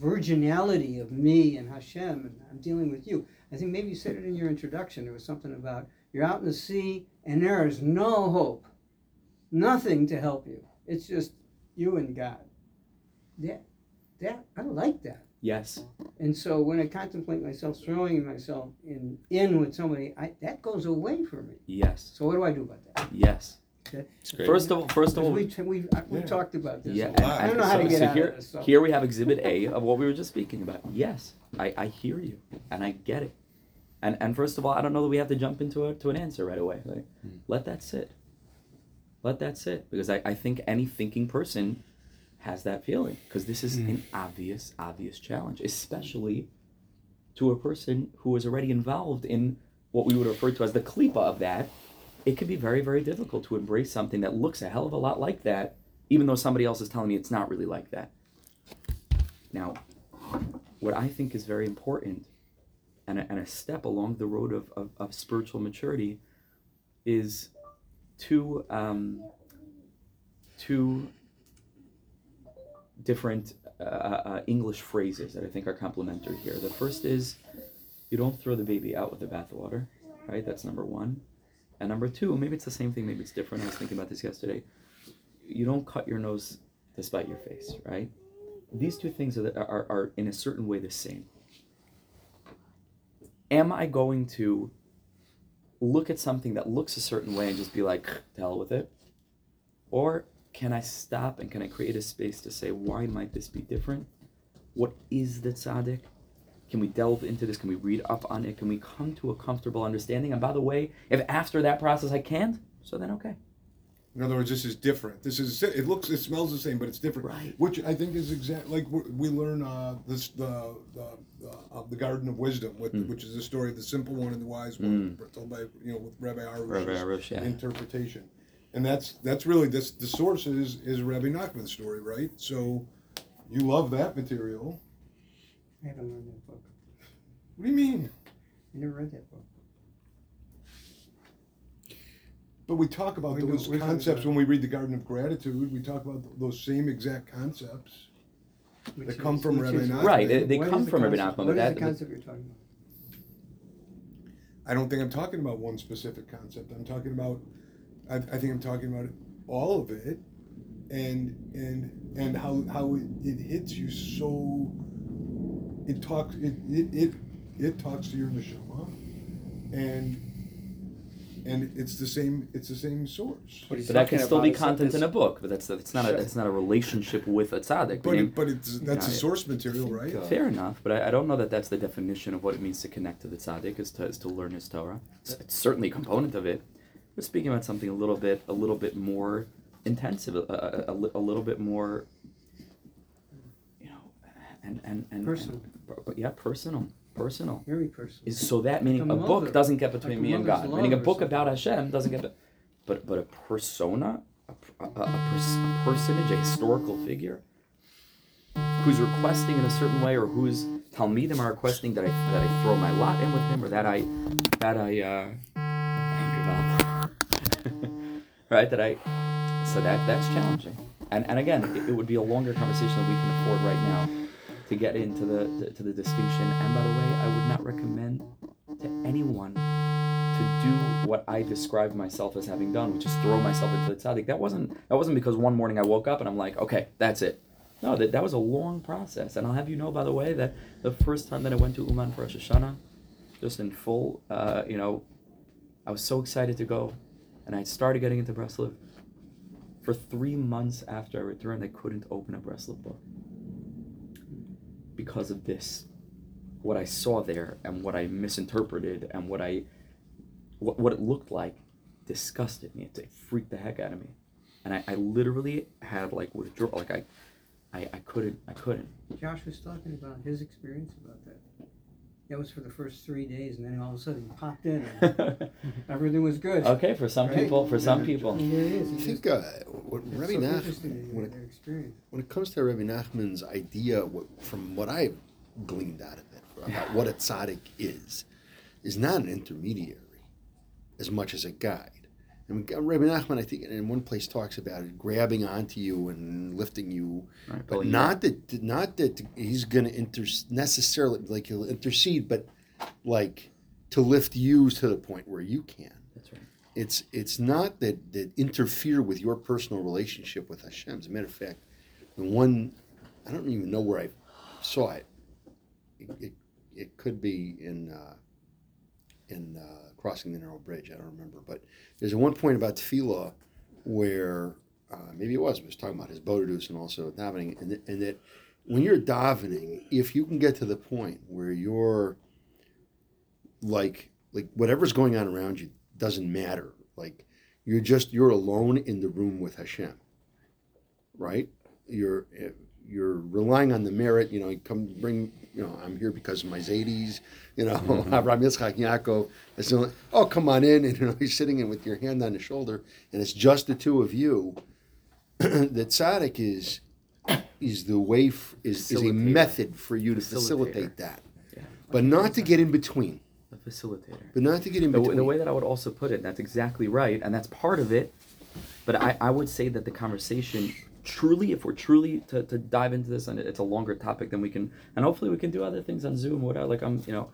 virginality of me and Hashem, and I'm dealing with you. I think maybe you said it in your introduction. There was something about you're out in the sea and there is no hope, nothing to help you. It's just you and God. That, that I like that. Yes. And so when I contemplate myself throwing myself in in with somebody, I, that goes away for me. Yes. So what do I do about that? Yes. It's great. First of all, first of all, we we we Yeah. talked about this. Yeah, a lot. I don't know how to get so out here, of this. So. Here we have exhibit A of what we were just speaking about. Yes, I, I hear you and I get it. And and first of all, I don't know that we have to jump into a, to an answer right away. Like, Hmm. let that sit. Let that sit because I, I think any thinking person has that feeling because this is an obvious obvious challenge, especially to a person who is already involved in what we would refer to as the klipa of that. It can be very very difficult to embrace something that looks a hell of a lot like that, even though somebody else is telling me it's not really like that. Now, what I think is very important and a, and a step along the road of, of, of spiritual maturity is to um, two different uh, uh, English phrases that I think are complementary here. The first is you don't throw the baby out with the bathwater, right? That's number one. And number two, maybe it's the same thing, maybe it's different. I was thinking about this yesterday. You don't cut your nose to spite your face, right? These two things are, are, are in a certain way the same. Am I going to look at something that looks a certain way and just be like, to hell with it? Or can I stop and can I create a space to say, why might this be different? What is the tzaddik? Can we delve into this? Can we read up on it? Can we come to a comfortable understanding? And by the way, if after that process I can't, so then okay. In other words, this is different. This is it looks it smells the same, but it's different. Right. Which I think is exact like we we learn uh, this the the the, uh, the Garden of Wisdom, with, Mm. which is the story of the simple one and the wise one, told by you know with Rabbi Arush's Rabbi Arush, yeah. interpretation, and that's that's really this the source is is Rabbi Nachman's story, right? So you love that material. I haven't read that book. What do you mean? I never read that book. But we talk about We those we concepts when we read the Garden of Gratitude. We talk about th- those same exact concepts. Which They come from Rabbi Nachman. Right, they, they come from Rabbi Nachman, but What is that, the concept you're talking about? I don't think I'm talking about one specific concept. I'm talking about, I, I think I'm talking about all of it, and and and how how it, it hits you so. It talks it it it, it talks to your neshama, and and it's the same it's the same source. What he's but that can still be about is that content in a book, but that's that's not a that's not a relationship with a tzaddik. But meaning- it, but it's that's Yeah, the source material, right? uh, Fair enough, but I, I don't know that that's the definition of what it means to connect to the tzaddik is to, is to learn his Torah. It's, it's certainly a component of it. We're speaking about something a little bit a little bit more intensive, a, a, a, a little bit more, you know, and and and Personal. and- but yeah, personal, personal. Very personal. Is so that meaning Like a book doesn't get between Like me and God. Meaning a book about Hashem doesn't get, but but a persona, a, a, pers- a personage, a historical figure, who's requesting in a certain way, or whose talmidim are requesting that I that I throw my lot in with him, or that I that I uh, right that I so that that's challenging. And and again, it, it would be a longer conversation than we can afford right now to get into the to the distinction. And by the way, I would not recommend to anyone to do what I describe myself as having done, which is throw myself into the tzaddik. That wasn't that wasn't because one morning I woke up and I'm like, okay, that's it. No, that, that was a long process. And I'll have you know, by the way, that the first time that I went to Uman for Rosh Hashanah, just in full, uh, you know, I was so excited to go, and I started getting into Breslov. For three months after I returned, I couldn't open a Breslov book because of this, what I saw there and what I misinterpreted and what I, what, what it looked like, disgusted me. It, it freaked the heck out of me, and I, I literally had like withdrawal like I, I, I couldn't, I couldn't. Josh was talking about his experience about that. That was for the first three days, and then all of a sudden he popped in, and everything was good. okay, for some Right? people, for some people. Yeah, it is. I It's think uh, what it's Rabbi so Nach, when it, when it comes to Rabbi Nachman's idea, what, from what I've gleaned out of it about what a tzaddik is, is not an intermediary as much as a guide. And Rabbi Nachman, I think, in one place talks about it grabbing onto you and lifting you, Right, but not that not that he's going to inter- necessarily like he'll intercede, but like to lift you to the point where you can That's right. it's it's not that that interfere with your personal relationship with Hashem. As a matter of fact, the one I don't even know where I saw it. It it, it could be in uh, in uh, crossing the narrow bridge. I don't remember, but there's one point about tefillah where uh, maybe it was. It was talking about hisbodedus and also davening, and, that- and that when you're davening, if you can get to the point where you're like like whatever's going on around you doesn't matter. Like you're just you're alone in the room with Hashem, right? You're you're relying on the merit. You know, come bring. You know, I'm here because of my Zadies. You know, mm-hmm. Abraham Yitzchak Yaakov. It's like, oh, come on in, and you know, he's sitting in with your hand on his shoulder, and it's just the two of you. that tzaddik is is the way f- is, is a method for you to facilitate that, Yeah. but not to get in between. A facilitator. But not to get in between. w- the way that I would also put it, that's exactly right, and that's part of it. But I, I would say that the conversation, truly, if we're truly to, to dive into this, and it's a longer topic, then we can, and hopefully we can do other things on Zoom, whatever. Like I'm, you know,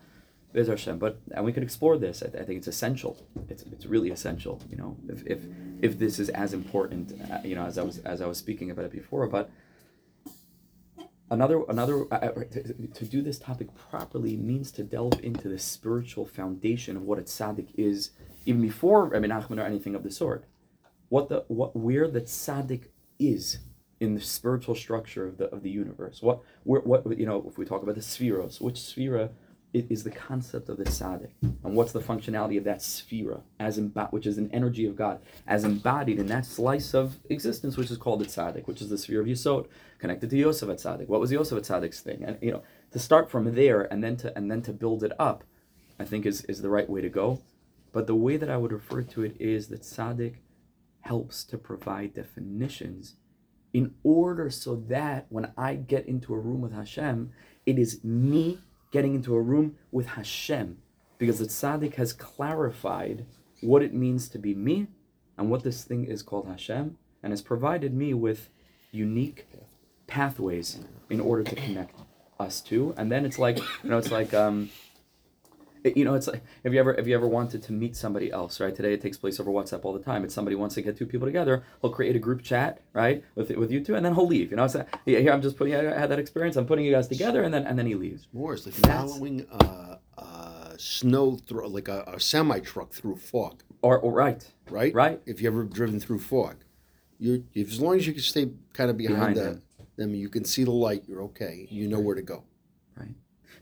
there's Hashem, but and we can explore this. I, I think it's essential. It's it's really essential. You know, if if if this is as important, uh, you know, as I was as I was speaking about it before, but another another uh, uh, to, to do this topic properly means to delve into the spiritual foundation of what a tzaddik is even before Rabbi Nachman or anything of the sort what the what where the tzaddik is in the spiritual structure of the of the universe what where, what you know if we talk about the sefiros which sefira is the concept of the tzaddik and what's the functionality of that sefira as embo- which is an energy of God as embodied in that slice of existence which is called the tzaddik which is the sphere of Yesod connected to Yosef Tzaddik. What was Yosef Tzaddik's thing? And you know, to start from there and then to and then to build it up, I think is is the right way to go. But the way that I would refer to it is that Tzaddik helps to provide definitions in order so that when I get into a room with Hashem, it is me getting into a room with Hashem. Because the Tzaddik has clarified what it means to be me and what this thing is called Hashem and has provided me with unique pathways in order to connect us to and then it's like you know it's like um you know it's like have you ever have you ever wanted to meet somebody else right today it takes place over whatsapp all the time it's somebody wants to get two people together he'll create a group chat right with with you two and then he'll leave you know it's like, yeah, here i'm just putting i had that experience i'm putting you guys together and then and then he leaves More, it's like That's- following uh, uh, snow through, like a, a semi truck through fog, or, or right right? Right. If you ever driven through fog, you if, as long as you can stay kind of behind, Behind the, them. you can see the light. You're okay. You know where to go.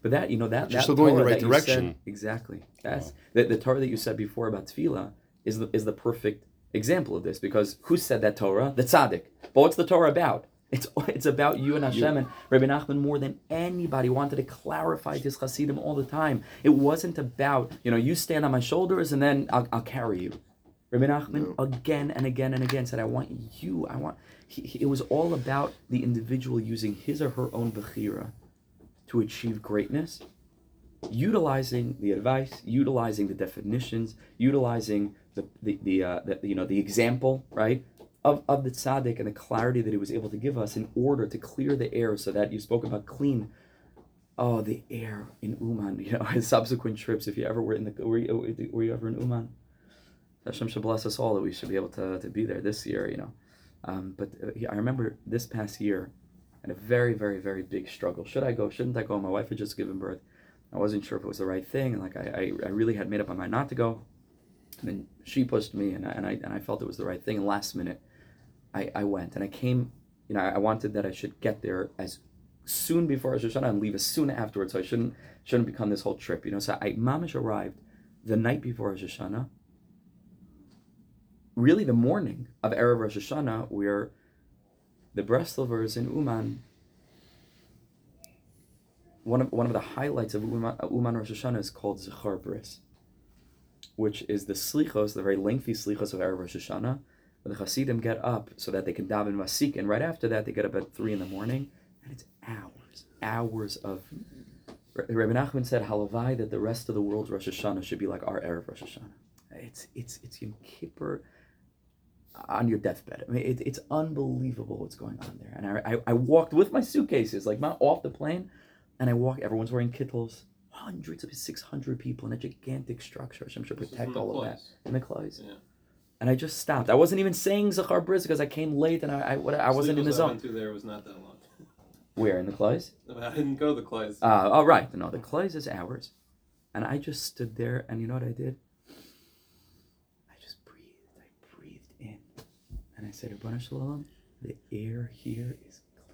But that you know that But you're that still going the right that said- direction. exactly. That's the, the Torah that you said before about tefillah is the is the perfect example of this because who said that Torah? The tzaddik. But what's the Torah about? It's it's about you and Hashem and Rabbi Nachman more than anybody wanted to clarify this Hasidim all the time. It wasn't about you know you stand on my shoulders and then I'll, I'll carry you. Rabbi Nachman again and again and again said, "I want you. I want." He, he- it was all about the individual using his or her own bechira to achieve greatness, utilizing the advice, utilizing the definitions, utilizing the the, the, uh, the you know the example right of, of the tzaddik and the clarity that he was able to give us in order to clear the air so that you spoke about clean. Oh, the air in Uman, you know, in subsequent trips. If you ever were in the were you, were you ever in Uman? Hashem should bless us all that we should be able to, to be there this year, you know. Um, but uh, I remember this past year, and a very, very, very big struggle. Should I go? Shouldn't I go? My wife had just given birth. I wasn't sure if it was the right thing. and Like I, I, I really had made up my mind not to go. And then she pushed me, and I, and I and I felt it was the right thing. And last minute, I, I went, and I came. You know, I wanted that I should get there as soon before Rosh Hashanah and leave as soon afterwards. So I shouldn't shouldn't become this whole trip. You know, so I mamish arrived the night before Rosh Hashanah. Really, the morning of erev Rosh Hashanah, where the Breslovers in Uman one of one of the highlights of Uman, uh, Uman Rosh Hashanah is called Zechor Bris, which is the slichos, the very lengthy slichos of Erev Rosh Hashanah. Where the Hasidim get up so that they can daven Masik, and right after that they get up at three in the morning, and it's hours, hours of. Rabbi Nachman said, "Halavai that the rest of the world's Rosh Hashanah should be like our Erev Rosh Hashanah." It's it's it's Yom Kippur on your deathbed. I mean, it, it's unbelievable what's going on there. And I, I, I walked with my suitcases, like not off the plane, and I walk. Everyone's wearing kittles. Hundreds of six hundred people in a gigantic structure. This is protect all of that in the Kloiz. Yeah. And I just stopped. I wasn't even saying Zechor Bris because I came late and I I, what- I wasn't in the Sleepless I zone. went to there was not that long. Where in the Kloiz? I didn't go to the Kloiz. Uh, oh right, no, the Kloiz is ours. And I just stood there, and you know what I did? I just breathed. I breathed in, and I said, "Ribono Shel Olam, the air here is clean."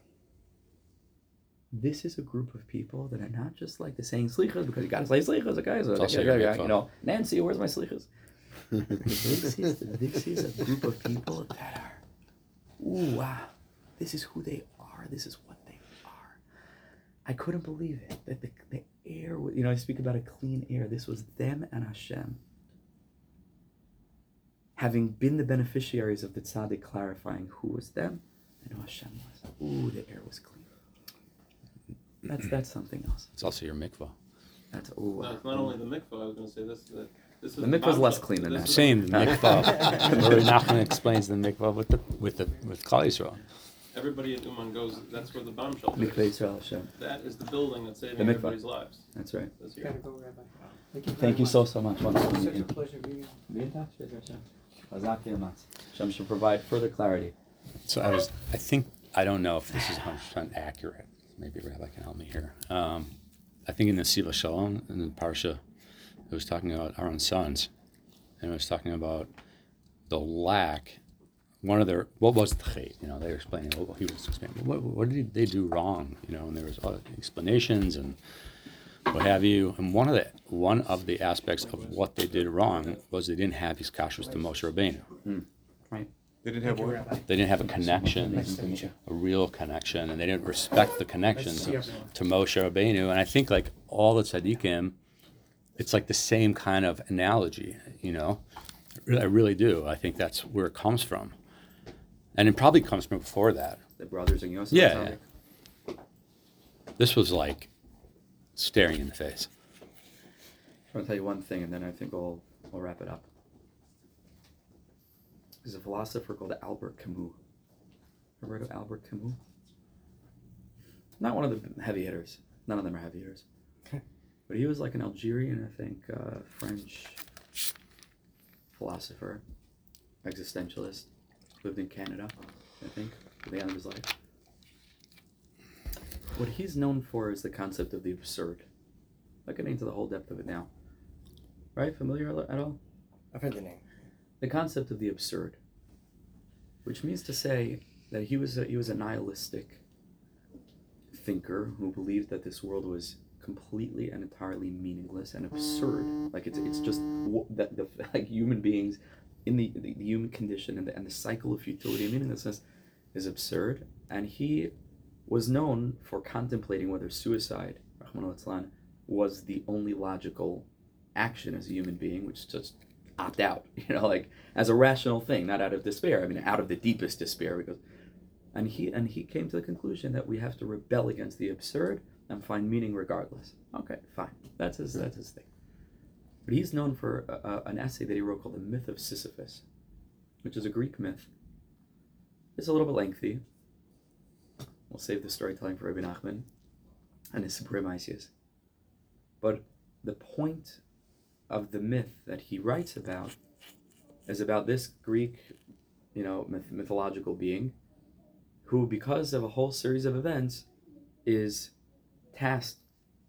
this is a group of people that are not just like the saying slichas because you got to say slichas, okay? So, yeah, yeah, yeah, you know, Nancy, where's my slichas? this, is, this is a group of people that are, ooh, wow, this is who they are. This is what they are. I couldn't believe it that the, the air, you know, I speak about a clean air. This was them and Hashem. Having been the beneficiaries of the tzaddik clarifying who was them and who Hashem was. Ooh, the air was clean. That's that's something else. It's also your mikvah. That's ooh. No, it's not only the mikvah. I was going to say this. The, this is The mikvah's less clean than that. Same the mikvah. Rabbi Nachman explains the mikvah with the with the with Klal Yisrael. Everybody in Uman goes. That's where the bombshell Mikveh is. Yisrael Hashem. That is the building that's saving The mikvah. everybody's lives That's right. this year. Gotta go, Rabbi. Thank you. Thank you so so much. Wonderful Such a pleasure meeting you. Be in touch. Hashem. Hashem should provide further clarity. So I was I think I don't know if this is 100 percent accurate. Maybe Rabbi can help me here. Um, I think in the Siva Shalom in the parsha, it was talking about Aharon's sons, and it was talking about the lack. One of their what was the chait? You know, they were explaining. Well, he was explaining. What, what did they do wrong? You know, and there was explanations and what have you. And one of the one of the aspects of what they did wrong was they didn't have hiskashrus to Moshe Rabbeinu. Hmm. Right. They didn't have you, what? They didn't have a connection Nice to meet you. a real connection, and they didn't respect the connection to to, Moshe Rabbeinu. And I think like all the tzaddikim, it's like the same kind of analogy, you know. I really do. I think that's where it comes from, and it probably comes from before that. The brothers and Yosef. Yeah, Tzaddik. yeah. This was like staring in the face. I want to tell you one thing, and then I think we'll we'll wrap it up. There's a philosopher called Albert Camus. Ever heard of Albert Camus? Not one of the heavy hitters. None of them are heavy hitters. Okay. But he was like an Algerian, I think, uh, French philosopher, existentialist. Lived in Canada, I think, at the end of his life. What he's known for is the concept of the absurd. Not getting into the whole depth of it now. Right? Familiar at all? I've heard the name. The concept of the absurd, which means to say that he was a, he was a nihilistic thinker who believed that this world was completely and entirely meaningless and absurd. Like it's it's just that the like human beings in the, the, the human condition and the, and the cycle of futility and meaninglessness is absurd. And he was known for contemplating whether suicide, was the only logical action as a human being, which is just opt out, you know, like as a rational thing, not out of despair. I mean, out of the deepest despair, because, and he and he came to the conclusion that we have to rebel against the absurd and find meaning regardless. Okay, fine, that's his hmm. that's his thing. But he's known for a, a- an essay that he wrote called "The Myth of Sisyphus," which is a Greek myth. It's a little bit lengthy. We'll save the storytelling for Rabbi Nachman and his Sippurei Maasios. But the point of the myth that he writes about is about this Greek, you know, myth- mythological being who, because of a whole series of events, is tasked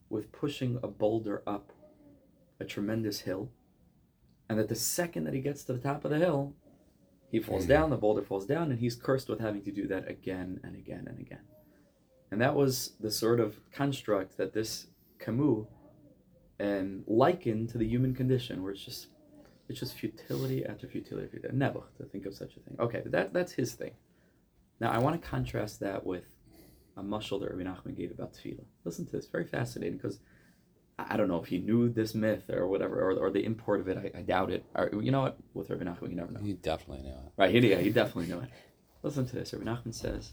with pushing a boulder up a tremendous hill. And that the second that he gets to the top of the hill, he falls Mhm. down, the boulder falls down, and he's cursed with having to do that again and again and again. And that was the sort of construct that this Camus and likened to the human condition, where it's just it's just futility after futility after futility. Never to think of such a thing. Okay, but that that's his thing. Now I want to contrast that with a mushal that Rabbi Nachman gave about tefillah. Listen to this, very fascinating because I don't know if he knew this myth or whatever, or, or the import of it. I, I doubt it. Or, you know what? With Rabbi Nachman, you never know. You definitely knew it. Right, he, yeah, he definitely knew it. Listen to this. Rabbi Nachman says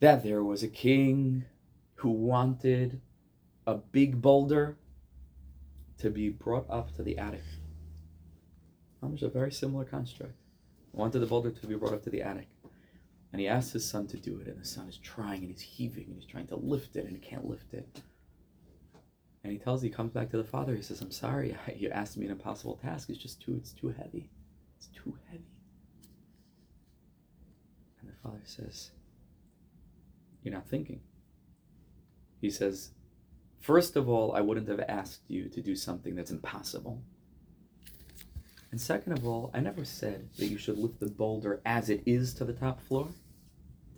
that there was a king who wanted a big boulder to be brought up to the attic. Almost a very similar construct. Wanted the boulder to be brought up to the attic. And he asked his son to do it, and the son is trying and he's heaving and he's trying to lift it and he can't lift it. And he tells, he comes back to the father. He says, "I'm sorry, you asked me an impossible task. It's just too, it's too heavy. It's too heavy." And the father says, "You're not thinking." He says, First of all, I wouldn't have asked you to do something that's impossible. And second of all, I never said that you should lift the boulder as it is to the top floor.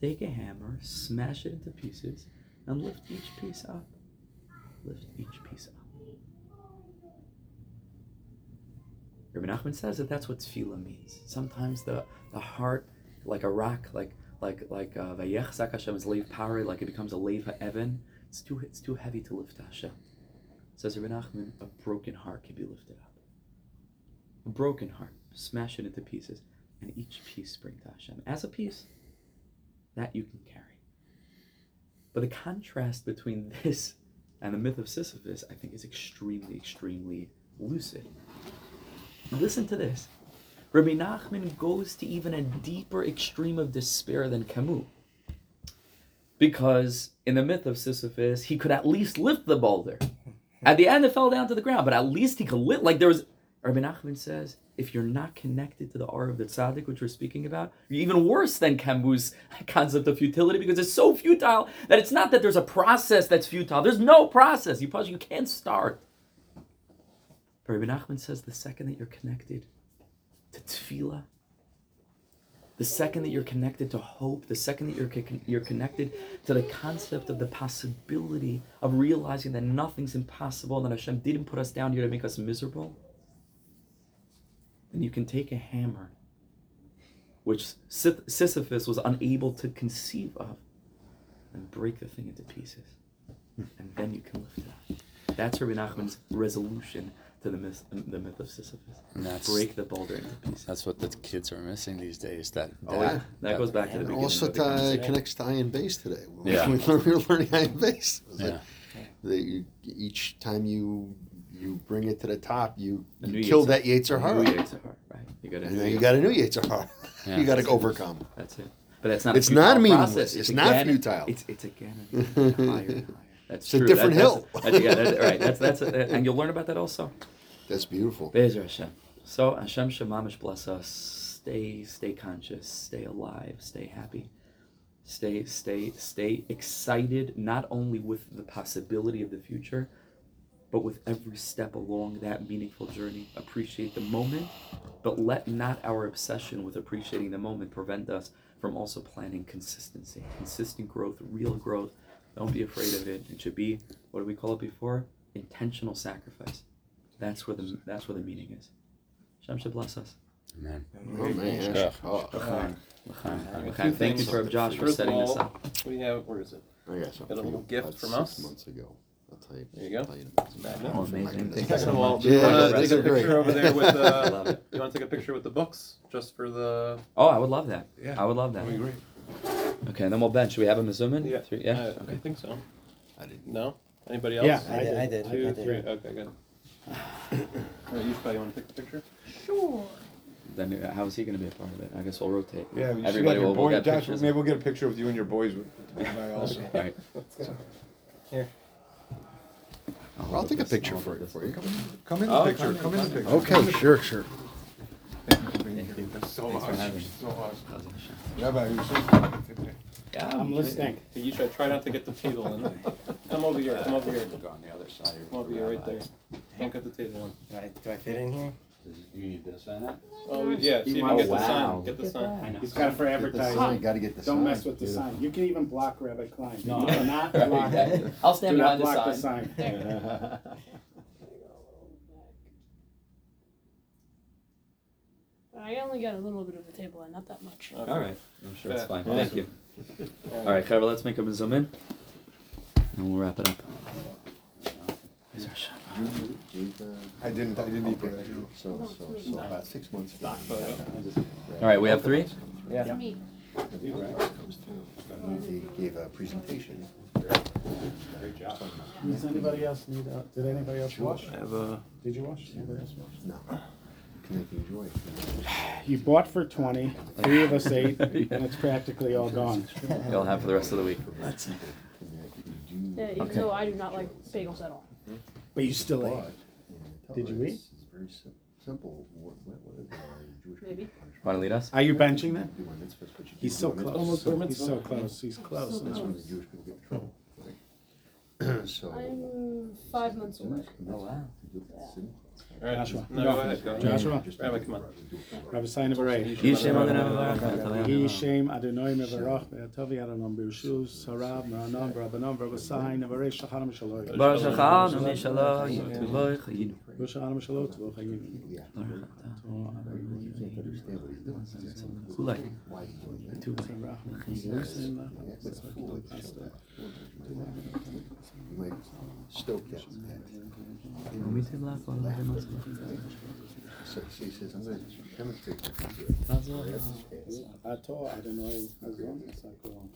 take a hammer, smash it into pieces, and lift each piece up. Lift each piece up. Rabbi Nachman says that that's what tefillah means. Sometimes the, the heart, like a rock, like like like uh, vayechzak Hashem's leiv pari, like it becomes a leiv ha'evan. It's too it's too heavy to lift Hashem. Says Rabbi Nachman, a broken heart can be lifted up. A broken heart, smash it into pieces, and each piece bring to Hashem as a piece that you can carry. But the contrast between this and the myth of Sisyphus, I think, is extremely, extremely lucid. Listen to this. Rabbi Nachman goes to even a deeper extreme of despair than Camus. Because in the myth of Sisyphus, he could at least lift the boulder. At the end, it fell down to the ground, but at least he could lift. Like there was, Rabbi Nachman says, if you're not connected to the aura of the tzaddik, which we're speaking about, you're even worse than Camus' concept of futility because it's so futile that it's not that there's a process that's futile. There's no process. You you can't start. But Rabbi Nachman says the second that you're connected to tefillah, the second that you're connected to hope, the second that you're, you're connected to the concept of the possibility of realizing that nothing's impossible that Hashem didn't put us down here to make us miserable, then you can take a hammer, which Sis- Sisyphus was unable to conceive of, and break the thing into pieces. And then you can lift it up. That's Rabbi Nachman's resolution to the myth, the myth of Sisyphus. And that's Break the boulder into pieces. that's what the kids are missing these days. That, Oh, yeah. That goes back to the And beginning. also of the uh, connects to iron base today. Yeah. we, learned, we were learning iron base. Yeah. like the, each time you you bring it to the top, you, A you kill Yetzer- that Yetzer a new Hara. Yetzer Hara, right? You got And then you got a new Yetzer Hara. Yeah. you got to overcome. That's it. But that's not. It's a futile not meaningless. process. It's not again- futile. It's it's again higher and higher. That's It's a true. different That- hill. That's, that's, yeah, that's, right. That's that's and you'll learn about that also. That's beautiful. Be'ezer Hashem. So Hashem Shemamish bless us. Stay stay conscious. Stay alive. Stay happy. Stay stay stay excited. Not only with the possibility of the future, but with every step along that meaningful journey. Appreciate the moment, but let not our obsession with appreciating the moment prevent us from also planning consistency, consistent growth, real growth. Don't be afraid of it. It should be what did we call it before? Intentional sacrifice. That's where the that's where the meaning is. Shem should bless us. Amen. Oh man. Yeah. Oh, L'chaim. L'chaim. Alright, L'chaim. two Thank you things. for Josh for setting this up. We do you have? Where is it? I got something. Got a little for gift from six us? months ago. I'll tell you. There you go. Tell you Magnet. Oh, amazing. Thank you Second of so all, much. do you Yeah, want to take a are great. picture over there with I the? Uh, love it. You want to take a picture with the books just for the? Oh, I would love that. Yeah. I would love that. That'd be great. Okay, and then we'll bench. Should we have him zoom in? Yeah. Three, yeah. I, I think so. I didn't. No. Anybody else? Yeah, I did. I did. Two, I did. three. Okay, good. All right, you probably want to take the picture. Sure. Then uh, how is he going to be a part of it? I guess we'll rotate. Yeah, you should Everybody get your will, will boy, get Josh, pictures. maybe we'll get a picture with you and your boys with with the also. All right. Here. I'll, I'll hold take a this- picture I'll for you. this. For you. Come in the Oh, picture. come in, the picture. Okay, sure, sure. Thank you for being Thank here. you. That's so Thanks for having me. So awesome. Cousin Hashem. Rabbi, you're so Yeah, I'm listening. Hey, You should try not to get the table in. Come over here. Come over here. Go on the other side. Come over here, right there. Don't get the table in. Do I, do I fit in here? You need this and that? Oh yeah. See if you oh, can get the sign. Get the sign. He's got it for advertising. Got to get the sign. Don't mess with the sign. You can even block Rabbi Klein. No. Do not block. I'll Do stand not behind block the the sign. sign. I only got a little bit of the table and not that much. Okay. All right. I'm sure it's Yeah. fine. Thank you. All right, Trevor, let's make him zoom in. And we'll wrap it up. Be'ezer Hashem. I didn't, I didn't eat that. So, so, so about six months ago. All right, we have three. Yeah. me. They gave a presentation. Does anybody else need, uh, did anybody else wash? I have a. Did you wash? Anybody else wash? No. Can they? You bought for twenty. Three of us ate, and it's practically all gone. You'll have for the rest of the week. Yeah, even though I do not like bagels at all. But you still ate. Did you eat? It's very sim- simple. What, what, what is, uh, Jewish Maybe. punish Want to lead us? Are you benching that? do on mitzvahs, but you He's can't so do on close. mitzvahs. He's so close. He's close. That's when the Jewish people get in trouble. right? So. I'm five months away. Oh wow. All right. Joshua. No, go ahead. Go ahead. Joshua. Rabbi, come on. Rabbi Sain Avarei. Yishem Adonai Mevarach, Yhi Shem Adonai Mevarach Ve'atavi Adonai B'Rishus Harav Ma'anon B'Rabbanon B'Rabbasayin Avarei Shachanam Shaloi Baruch Shachanu Mishaloi, Yituvoi Chayinu. Shachanam Shaloi Tvo Chayim Kulai. Stoke that. So she says, I'm gonna demonstrate. Ato Adonai Hazon Sakon